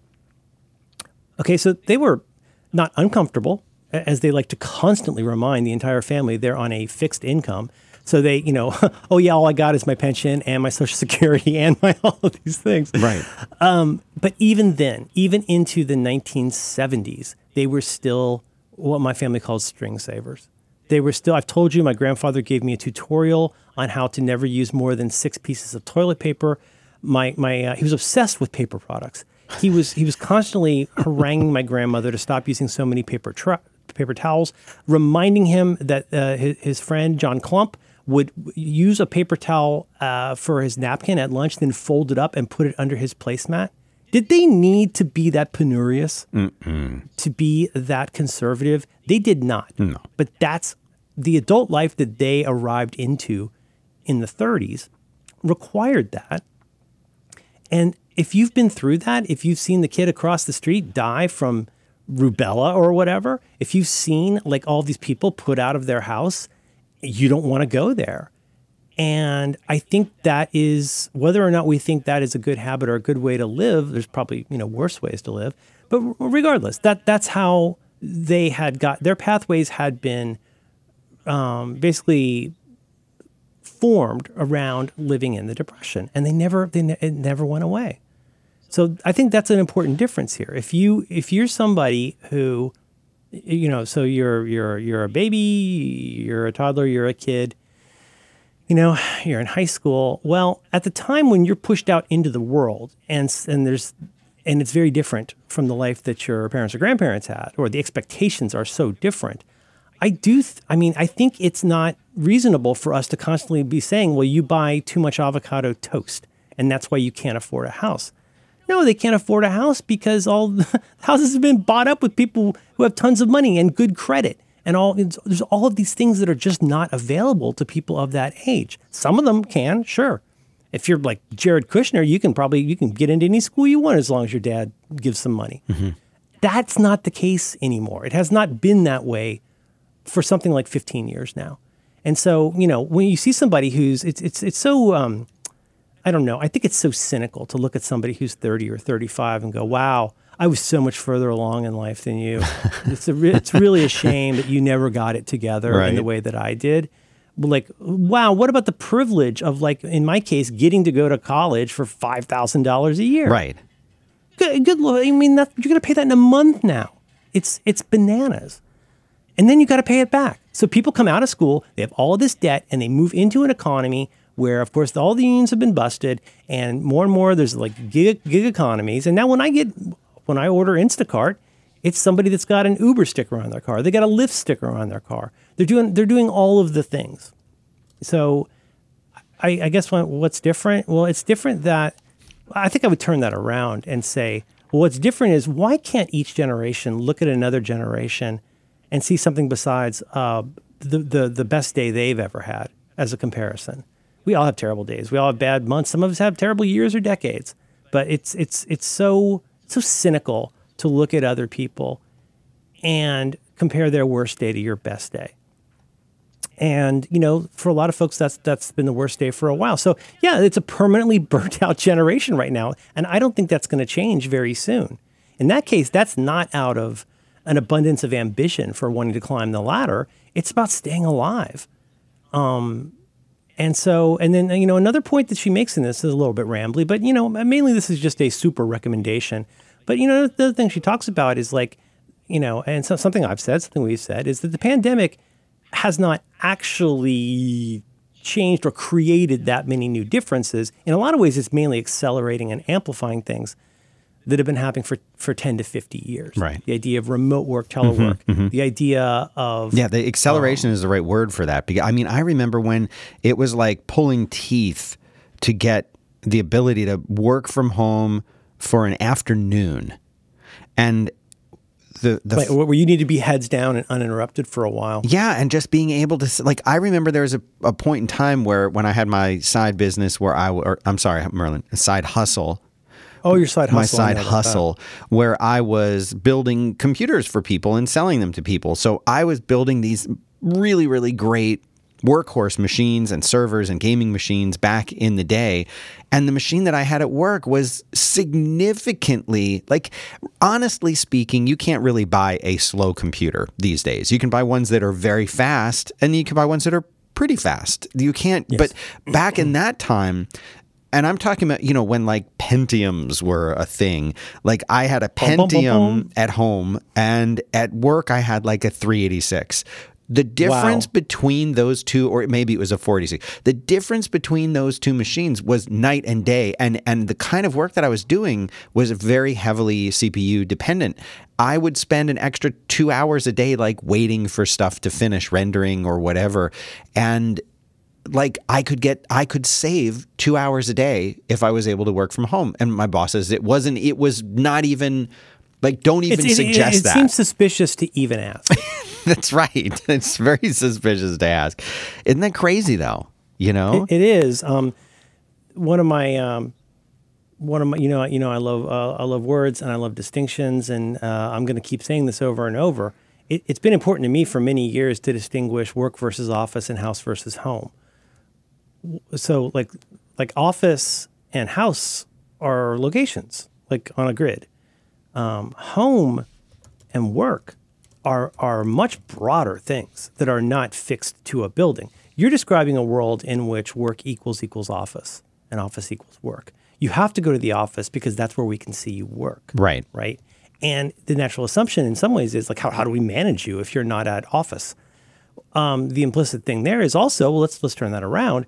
Okay, so they were not uncomfortable, as they like to constantly remind the entire family they're on a fixed income. So they, you know, oh yeah, all I got is my pension and my social security and my all of these things. Right. But even then, even into the 1970s, they were still what my family calls string savers. They were still, I've told you, my grandfather gave me a tutorial on how to never use more than six pieces of toilet paper. My, my, uh, he was obsessed with paper products. He was, he was constantly haranguing my grandmother to stop using so many paper, tra- paper towels, reminding him that uh, his, his friend John Clump would use a paper towel uh, for his napkin at lunch, then fold it up and put it under his placemat. Did they need to be that penurious to be that conservative? They did not. No. But that's the adult life that they arrived into in the 30s required that. And if you've been through that, if you've seen the kid across the street die from rubella or whatever, if you've seen like all these people put out of their house, you don't want to go there. And I think that is whether or not we think that is a good habit or a good way to live. There's probably you know worse ways to live, but regardless, that that's how they had got their pathways had been um, basically formed around living in the depression, and they never they ne- it never went away. So I think that's an important difference here. If you if you're somebody who you know, so you're you're you're a baby, you're a toddler, you're a kid, you know, you're in high school. Well, at the time when you're pushed out into the world, and and there's and it's very different from the life that your parents or grandparents had, or the expectations are so different. I do. Th- I mean, I think it's not reasonable for us to constantly be saying, "Well, you buy too much avocado toast, and that's why you can't afford a house." No, they can't afford a house because all the houses have been bought up with people who have tons of money and good credit. And all it's- there's all of these things that are just not available to people of that age. Some of them can, sure. If you're like Jared Kushner, you can probably you can get into any school you want as long as your dad gives some money. That's not the case anymore. It has not been that way for something like 15 years now. And so, you know, when you see somebody who's it's it's it's so um, I don't know. I think it's so cynical to look at somebody who's 30 or 35 and go, "Wow, I was so much further along in life than you." it's a re- it's really a shame that you never got it together in the way that I did. But like, wow, what about the privilege of like in my case getting to go to college for $5,000 a year? Right. Good, good lord. I mean, that, you're going to pay that in a month now. It's it's bananas. And then you got to pay it back. So people come out of school, they have all this debt, and they move into an economy where, of course, all the unions have been busted, and more and more there's like gig, gig economies. And now when I get when I order Instacart, it's somebody that's got an Uber sticker on their car. They got a Lyft sticker on their car. They're doing they're doing all of the things. So I, I guess what, what's different? Well, it's different that I think I would turn that around and say, well, what's different is why can't each generation look at another generation and see something besides uh, the, the the best day they've ever had as a comparison? We all have terrible days. We all have bad months. Some of us have terrible years or decades. But it's it's it's so so cynical to look at other people and compare their worst day to your best day. And you know, for a lot of folks, that's that's been the worst day for a while. So yeah, it's a permanently burnt out generation right now, and I don't think that's going to change very soon. In that case, that's not out of an abundance of ambition for wanting to climb the ladder. It's about staying alive. Um, and so, and then you know, another point that she makes in this is a little bit rambly, but you know, mainly this is just a super recommendation. But you know, the other thing she talks about is like, you know, and so, something I've said, something we've said, is that the pandemic has not actually changed or created that many new differences. In a lot of ways, it's mainly accelerating and amplifying things that have been happening for, for 10 to 50 years. Right. The idea of remote work, telework, mm-hmm, mm-hmm. the idea of. Yeah, the acceleration um, is the right word for that. Because I mean, I remember when it was like pulling teeth to get the ability to work from home for an afternoon. And the the Wait, where you need to be heads down and uninterrupted for a while. Yeah, and just being able to like I remember there was a, a point in time where when I had my side business where I or I'm sorry, Merlin, a side hustle. Oh, your side hustle. My side hustle where I was building computers for people and selling them to people. So I was building these really really great workhorse machines and servers and gaming machines back in the day. And the machine that I had at work was significantly, like, honestly speaking, you can't really buy a slow computer these days. You can buy ones that are very fast and you can buy ones that are pretty fast. You can't, but back in that time, and I'm talking about, you know, when like Pentiums were a thing. Like I had a bum, bum, Pentium bum. at home and at work I had like a 386. The difference Wow. between those two, or maybe it was a 46, the difference between those two machines was night and day. And, and the kind of work that I was doing was very heavily CPU dependent. I would spend an extra two hours a day, like waiting for stuff to finish rendering or whatever. And like I could get I could save 2 hours a day if I was able to work from home and my boss says it wasn't it was not even like don't even it, it- suggest it that seems suspicious to even ask. that's right it's very suspicious to ask isn't that crazy though you know It is. Um, one of my um, one of my you know you know I love uh, I love words and I love distinctions and uh, I'm going to keep saying this over and over. It, it's been important to me for many years to distinguish work versus office and house versus home. So like like office and house are locations like on a grid. Um, home and work are are much broader things that are not fixed to a building. You're describing a world in which work equals equals office and office equals work. You have to go to the office because that's where we can see you work. right Right. And the natural assumption in some ways is like how, how do we manage you if you're not at office? Um, the implicit thing there is also, well, let's let's turn that around.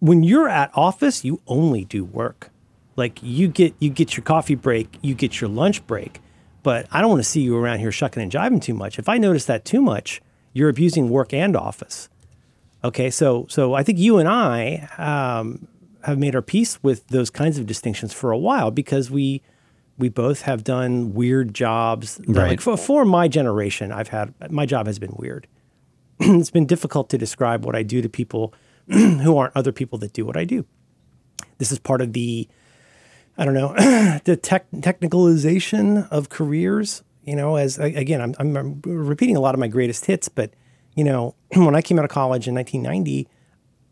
When you're at office, you only do work. Like you get you get your coffee break, you get your lunch break, but I don't want to see you around here shucking and jiving too much. If I notice that too much, you're abusing work and office. Okay, so so I think you and I um, have made our peace with those kinds of distinctions for a while because we we both have done weird jobs. Right. Like for, for my generation, I've had my job has been weird. it's been difficult to describe what I do to people who aren't other people that do what I do. This is part of the I don't know the tech, technicalization of careers. You know, as again, I'm, I'm repeating a lot of my greatest hits, but you know, when I came out of college in 1990,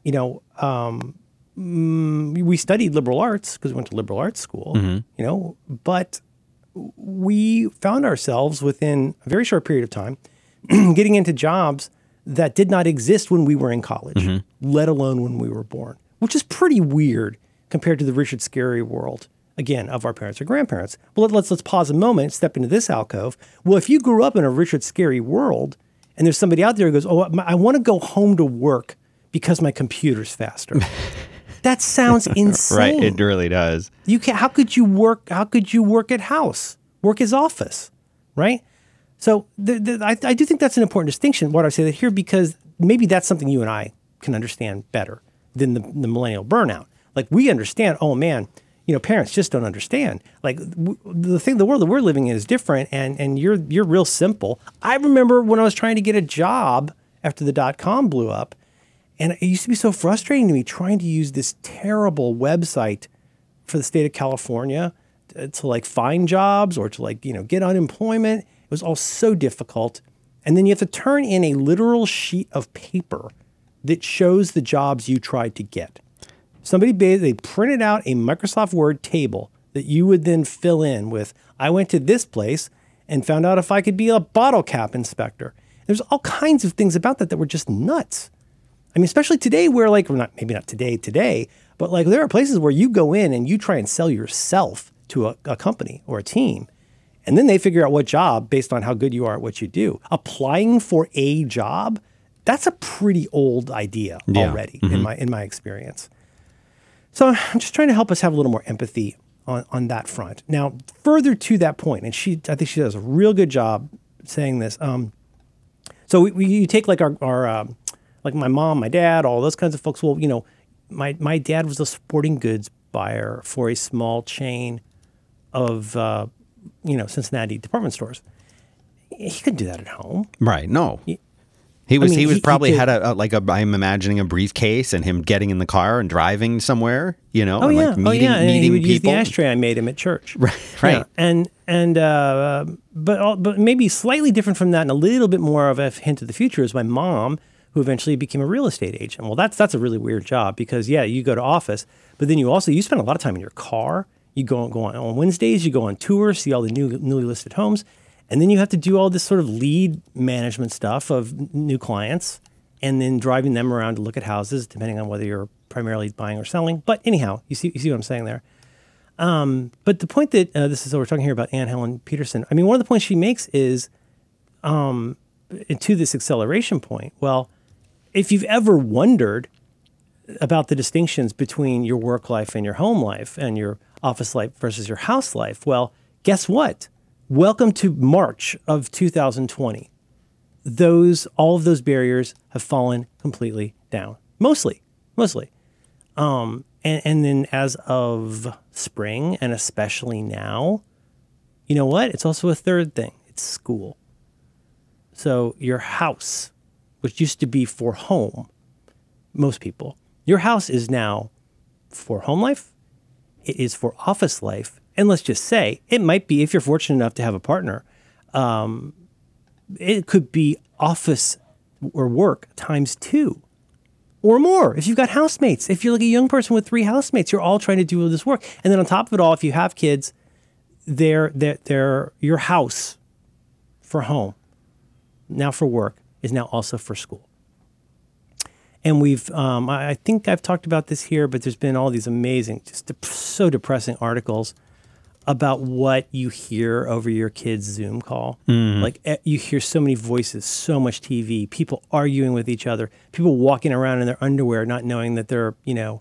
you know, um, mm, we studied liberal arts because we went to liberal arts school. You know, but we found ourselves within a very short period of time getting into jobs that did not exist when we were in college, mm-hmm. let alone when we were born, which is pretty weird compared to the Richard Scarry world again of our parents or grandparents. Well, let- let's let's pause a moment, step into this alcove. Well, if you grew up in a Richard Scarry world, and there's somebody out there who goes, "Oh, I want to go home to work because my computer's faster." that sounds insane. right it really does You can't. how could you work how could you work at house? Work is office, right? So the, the, I, I do think that's an important distinction. Why do I say that here? Because maybe that's something you and I can understand better than the, the millennial burnout. Like we understand, oh man, you know, parents just don't understand. Like w- the thing, the world that we're living in is different, and and you're you're real simple. I remember when I was trying to get a job after the dot com blew up, and it used to be so frustrating to me trying to use this terrible website for the state of California uh, to like find jobs or to like, you know, get unemployment. It was all so difficult. And then you have to turn in a literal sheet of paper that shows the jobs you tried to get. Somebody they printed out a Microsoft Word table that you would then fill in with I went to this place and found out if I could be a bottle cap inspector. There's all kinds of things about that that were just nuts. I mean, especially today, where like, well, not maybe not today, today, but like there are places where you go in and you try and sell yourself to a, a company or a team, and then they figure out what job based on how good you are at what you do. Applying for a job, that's a pretty old idea Yeah. already in my in my experience. So I'm just trying to help us have a little more empathy on, on that front. Now, further to that point, and she, I think she does a real good job saying this. Um, so we, we, you take like our, our um, like my mom, my dad, all those kinds of folks. Well, you know, my, my dad was a sporting goods buyer for a small chain of, uh, you know, Cincinnati department stores. He couldn't do that at home. Right. No. He was mean, he was he- he probably could- had a, a like a I'm imagining a briefcase and him getting in the car and driving somewhere, you know, Oh and yeah, like meeting oh yeah, and he meeting would use the ashtray I made him at church. Right, right. Yeah. And and uh, but all- but maybe slightly different from that, and a little bit more of a hint of the future is my mom, who eventually became a real estate agent. Well, that's that's a really weird job because yeah, you go to office, but then you also you spend a lot of time in your car. You go go on, on Wednesdays, you go on tour, see all the new newly listed homes, and then you have to do all this sort of lead management stuff of new clients, and then driving them around to look at houses, depending on whether you're primarily buying or selling. But anyhow, you see you see what I'm saying there. But the point that uh, this is, what we're talking here about Anne Helen Petersen. I mean, one of the points she makes is um, to this acceleration point. Well, if you've ever wondered about the distinctions between your work life and your home life and your office life versus your house life, well, guess what? Welcome to March of 2020. Those all of those barriers have fallen completely down. Mostly, mostly. Um, and, and then as of spring, and especially now, you know what? It's also a third thing it's school. So your house, which used to be for home, most people, your house is now for home life, it is for office life. And let's just say it might be, if you're fortunate enough to have a partner, um, it could be office or work times two or more. If you've got housemates, if you're like a young person with three housemates, you're all trying to do all this work. And then on top of it all, if you have kids, they're, they're, they're your house for home, now for work, is now also for school. And we've, um, I I think I've talked about this here, but there's been all these amazing, just dep- so depressing articles about what you hear over your kid's Zoom call. Like eh, you hear so many voices, so much TV, people arguing with each other, people walking around in their underwear, not knowing that they're, you know,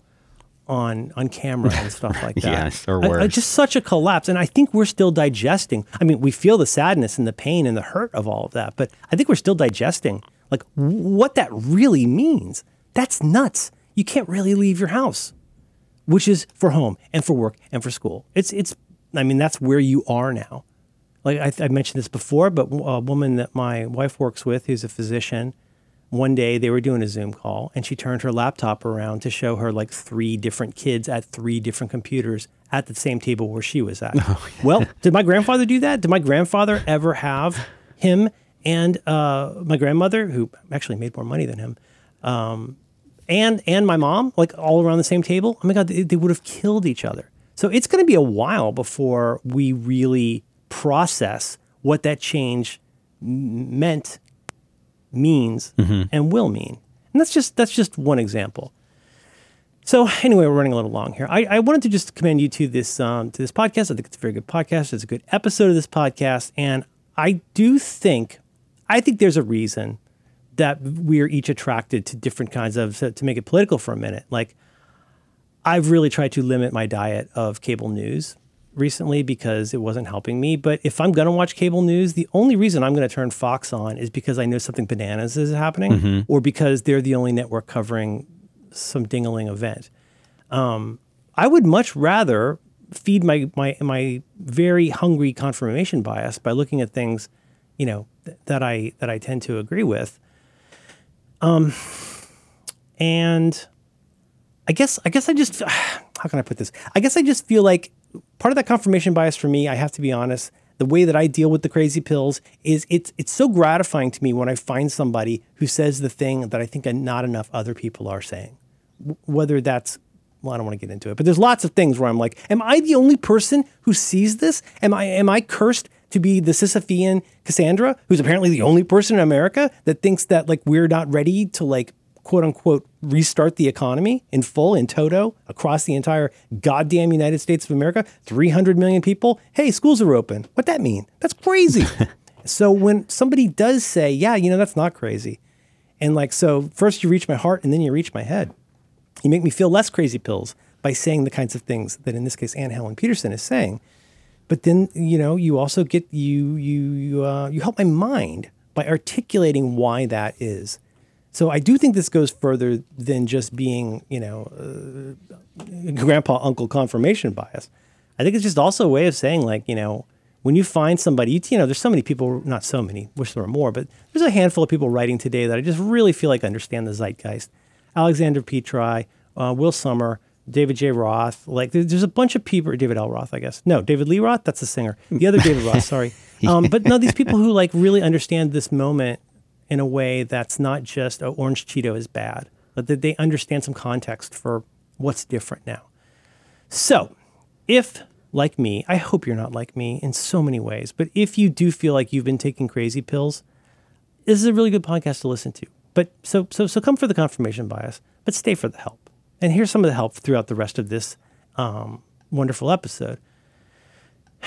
on on camera and stuff like that. Yes, or I- I- just such a collapse, and I think we're still digesting. I mean, we feel the sadness and the pain and the hurt of all of that, but I think we're still digesting like w- what that really means. That's nuts. You can't really leave your house which is for home and for work and for school. It's it's. I mean, that's where you are now. Like I, I mentioned this before, but a woman that my wife works with, who's a physician, one day they were doing a Zoom call, and she turned her laptop around to show her like three different kids at three different computers at the same table where she was at. Well, did my grandfather do that? Did my grandfather ever have him and uh, my grandmother, who actually made more money than him, and and my mom like all around the same table oh my god they, they would have killed each other. So it's going to be a while before we really process what that change meant means and will mean. And that's just that's just one example. So anyway we're running a little long here. I, I wanted to just commend you to this um, to this podcast. I think it's a very good podcast. It's a good episode of this podcast. And i do think i think there's a reason that we're each attracted to different kinds of so to make it political for a minute like i've really tried to limit my diet of cable news recently because it wasn't helping me. But if i'm going to watch cable news the only reason i'm going to turn fox on is because i know something bananas is happening or because they're the only network covering some dingaling event. Um, i would much rather feed my, my my very hungry confirmation bias by looking at things you know th- that i that i tend to agree with Um, and I guess I guess I just how can I put this? I guess I just feel like part of that confirmation bias for me, I have to be honest, the way that I deal with the crazy pills is it's it's so gratifying to me when I find somebody who says the thing that I think not enough other people are saying. Whether that's well, I don't want to get into it, but there's lots of things where I'm like, am I the only person who sees this? Am I am I cursed to be the Sisyphean Cassandra, who's apparently the only person in America that thinks that like we're not ready to like quote unquote restart the economy in full in toto across the entire goddamn United States of America, 300 million people. Hey, schools are open. What that mean? That's crazy. so when somebody does say, "Yeah, you know that's not crazy." And like so first you reach my heart and then you reach my head. You make me feel less crazy pills by saying the kinds of things that in this case Anne Helen Petersen is saying. But then you know you also get you you you, uh, you help my mind by articulating why that is. So I do think this goes further than just being you know uh, grandpa uncle confirmation bias. I think it's just also a way of saying like you know when you find somebody you, know there's so many people not so many wish there were more but there's a handful of people writing today that I just really feel like understand the zeitgeist. Alexandra Petri, uh, Will Sommer, David J. Roth. Like there's a bunch of people. David L. Roth, I guess. No, David Lee Roth. That's the singer. The other David Roth. Sorry. Um, but no, these people who like really understand this moment in a way that's not just oh, orange Cheeto is bad, but that they understand some context for what's different now. So, if like me, I hope you're not like me in so many ways, but if you do feel like you've been taking crazy pills, this is a really good podcast to listen to. But so so so come for the confirmation bias, but stay for the help. And here's some of the help throughout the rest of this um, wonderful episode.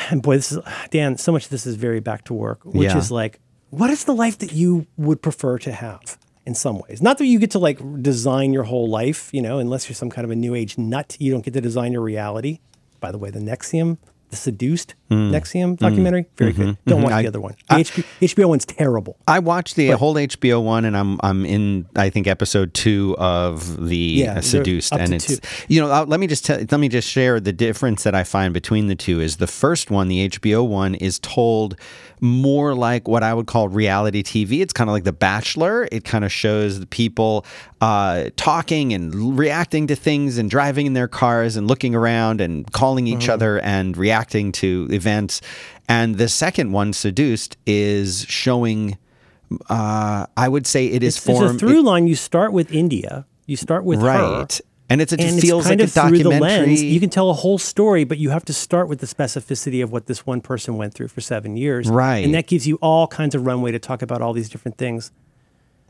And boy, this is Dan. So much of this is very back to work, which Yeah. is like, what is the life that you would prefer to have? In some ways, not that you get to like design your whole life, you know, unless you're some kind of a new age nut, you don't get to design your reality. By the way, the NXIVM, the Seduced hmm. NXIVM hmm. documentary, very mm-hmm. good. Don't mm-hmm. watch I- the other one. The HBO, HBO one's terrible. I watched the whole HBO one, and I'm I'm in I think episode two of the Yeah, uh, Seduced, and it's two. you know let me just tell, let me just share the difference that I find between the two is the first one, the HBO one, is told more like what I would call reality TV. It's kind of like The Bachelor. It kind of shows the people uh, talking and reacting to things and driving in their cars and looking around and calling each Mm-hmm. other and reacting to events. And the second one, Seduced, is showing uh, I would say it is It's, it's a through line. You start with India. You start with her. And it's, it and feels kind like of a through the lens. You can tell a whole story, but you have to start with the specificity of what this one person went through for seven years. Right. And that gives you all kinds of runway to talk about all these different things.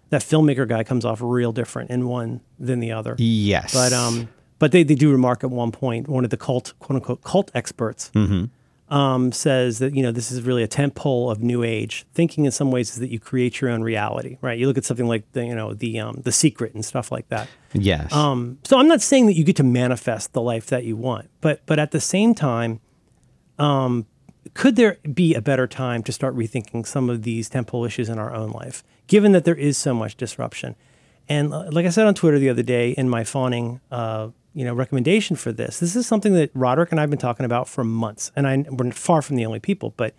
That filmmaker guy comes off real different in one than the other. yes, But um, but they, they do remark at one point, one of the cult quote unquote cult experts Mm-hmm. Um, says that you know this is really a tent pole of new age thinking. In some ways, is that you create your own reality, right? You look at something like the you know the um, the secret and stuff like that. yes, Um, so I'm not saying that you get to manifest the life that you want, but but at the same time, um, could there be a better time to start rethinking some of these temple issues in our own life, given that there is so much disruption? And uh, like I said on Twitter the other day in my fawning, uh, you know, recommendation for this, this is something that Roderick and I've been talking about for months, and I, we're far from the only people. But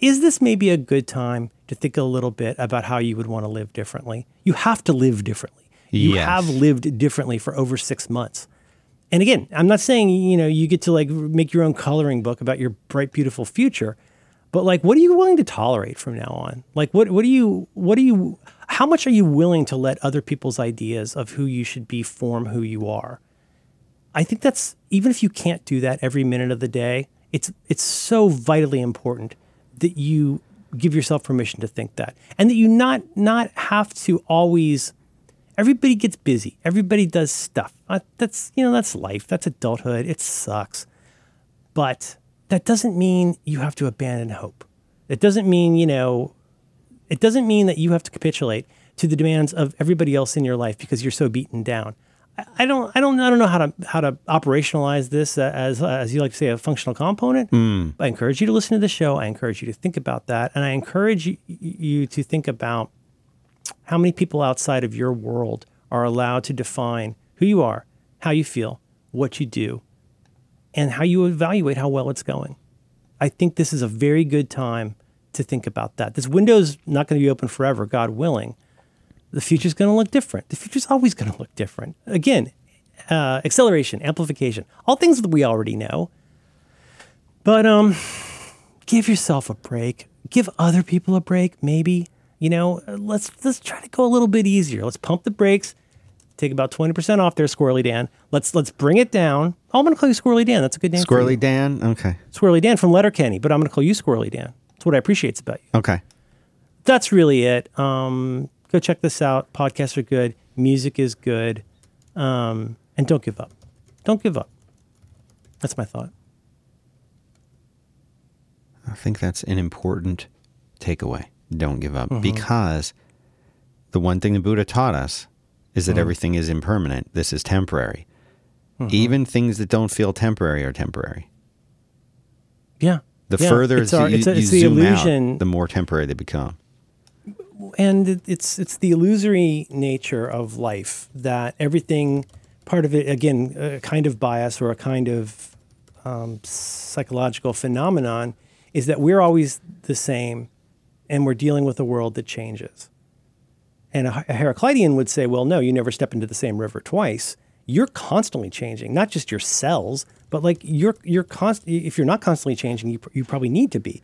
is this maybe a good time to think a little bit about how you would want to live differently? You have to live differently. You Yes. have lived differently for over six months. And again, I'm not saying you know you get to like make your own coloring book about your bright, beautiful future, but like, what are you willing to tolerate from now on? Like, what what do you what do you how much are you willing to let other people's ideas of who you should be form who you are? I think that's even if you can't do that every minute of the day, it's it's so vitally important that you give yourself permission to think that, and that you not not have to always everybody gets busy. Everybody does stuff. Uh, that's you know that's life. That's adulthood. It sucks, but that doesn't mean you have to abandon hope. It doesn't mean you know. It doesn't mean that you have to capitulate to the demands of everybody else in your life because you're so beaten down. I- don't. I don't. I don't know how to how to operationalize this as as you like to say a functional component. Hmm. I encourage you to listen to the show. I encourage you to think about that, and I encourage you, you to think about how many people outside of your world are allowed to define who you are, how you feel, what you do, and how you evaluate how well it's going. I think this is a very good time to think about that. This window's not going to be open forever, God willing. The future's going to look different. The future's always going to look different. Again, uh, acceleration, amplification, all things that we already know. But um, give yourself a break. Give other people a break. Maybe you know. Let's let's try to go a little bit easier. Let's pump the brakes. Take about twenty percent off there, Squirrely Dan. Let's let's bring it down. Oh, I'm gonna call you Squirrely Dan. That's a good name. Squirrely. Dan. Okay. Squirrely Dan from Letterkenny, but I'm gonna call you Squirrely Dan. That's what I appreciate about you. Okay. That's really it. Um, go check this out. Podcasts are good. Music is good. Um, and don't give up. Don't give up. That's my thought. I think that's an important takeaway. Don't give up mm-hmm. because the one thing the Buddha taught us is that mm-hmm. everything is impermanent. This is temporary. Mm-hmm. Even things that don't feel temporary are temporary. Yeah. The Yeah, further it's, our, you, it's, a- you it's the zoom illusion, out, the more temporary they become. And it- it's it's the illusory nature of life that everything, part of it, again, a kind of bias or a kind of um, psychological phenomenon, is that we're always the same, and we're dealing with a world that changes. And a, a Heraclitean would say, well, no, you never step into the same river twice. You're constantly changing, not just your cells, but like you're you're const- If you're not constantly changing, you, pr- you probably need to be,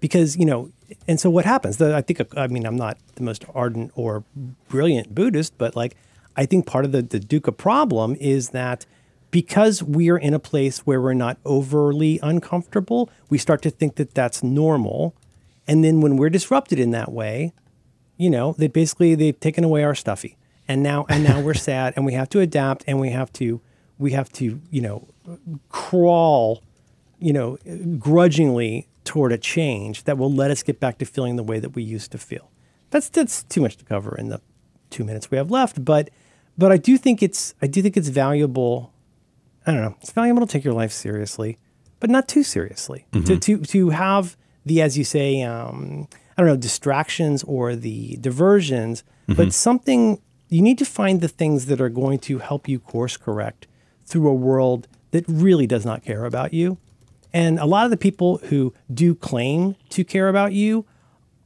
because you know. And so what happens? The, I think I mean I'm not the most ardent or brilliant Buddhist, but like I think part of the the dukkha problem is that because we are in a place where we're not overly uncomfortable, we start to think that that's normal, and then when we're disrupted in that way, you know, they basically they've taken away our stuffy, and now and now we're sad, and we have to adapt, and we have to we have to you know crawl, you know, grudgingly toward a change that will let us get back to feeling the way that we used to feel. That's that's too much to cover in the two minutes we have left, but but I do think it's I do think it's valuable. I don't know. It's valuable to take your life seriously, but not too seriously. To to to have the as you say, um, I don't know, distractions or the diversions, but something you need to find the things that are going to help you course correct through a world that really does not care about you. And a lot of the people who do claim to care about you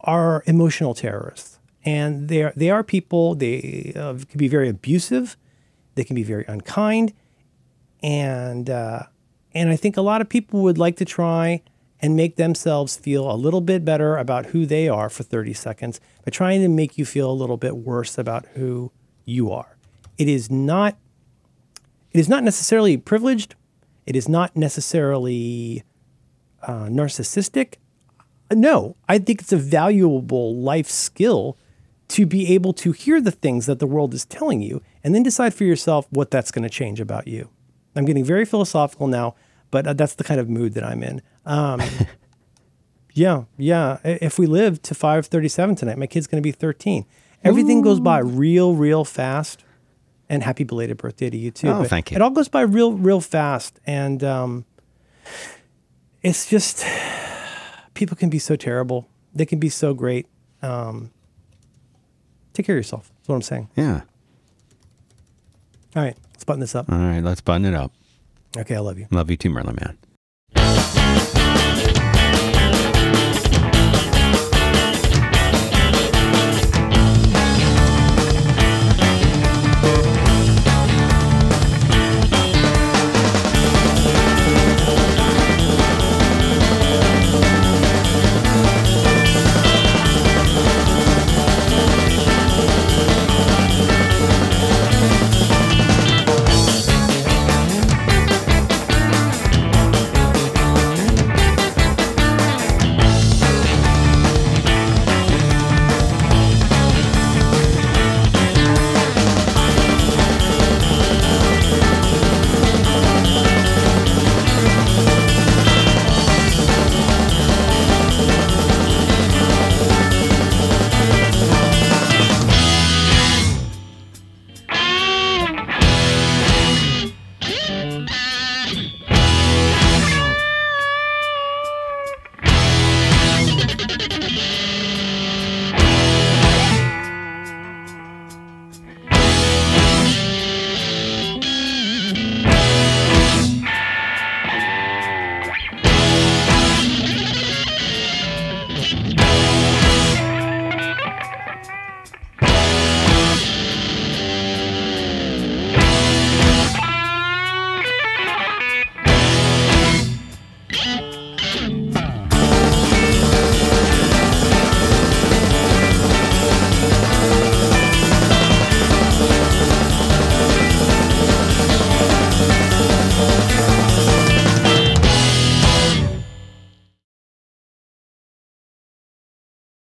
are emotional terrorists, and they are, they are people. They uh, can be very abusive. They can be very unkind, and uh, and I think a lot of people would like to try and make themselves feel a little bit better about who they are for 30 seconds by trying to make you feel a little bit worse about who you are. It is not it is not necessarily privileged. It is not necessarily uh, narcissistic. No, I think it's a valuable life skill to be able to hear the things that the world is telling you and then decide for yourself what that's going to change about you. I'm getting very philosophical now, but uh, that's the kind of mood that I'm in. Um, yeah, yeah. If we live to 537 tonight, my kid's going to be 13. Everything goes by real, real fast. And happy belated birthday to you too. Oh, But thank you. It all goes by real, real fast. And um, it's just, people can be so terrible. They can be so great. Um, take care of yourself. That's what I'm saying. Yeah. All right, let's button this up. All right. Let's button it up. Okay, I love you. Love you too, Merlin Mann.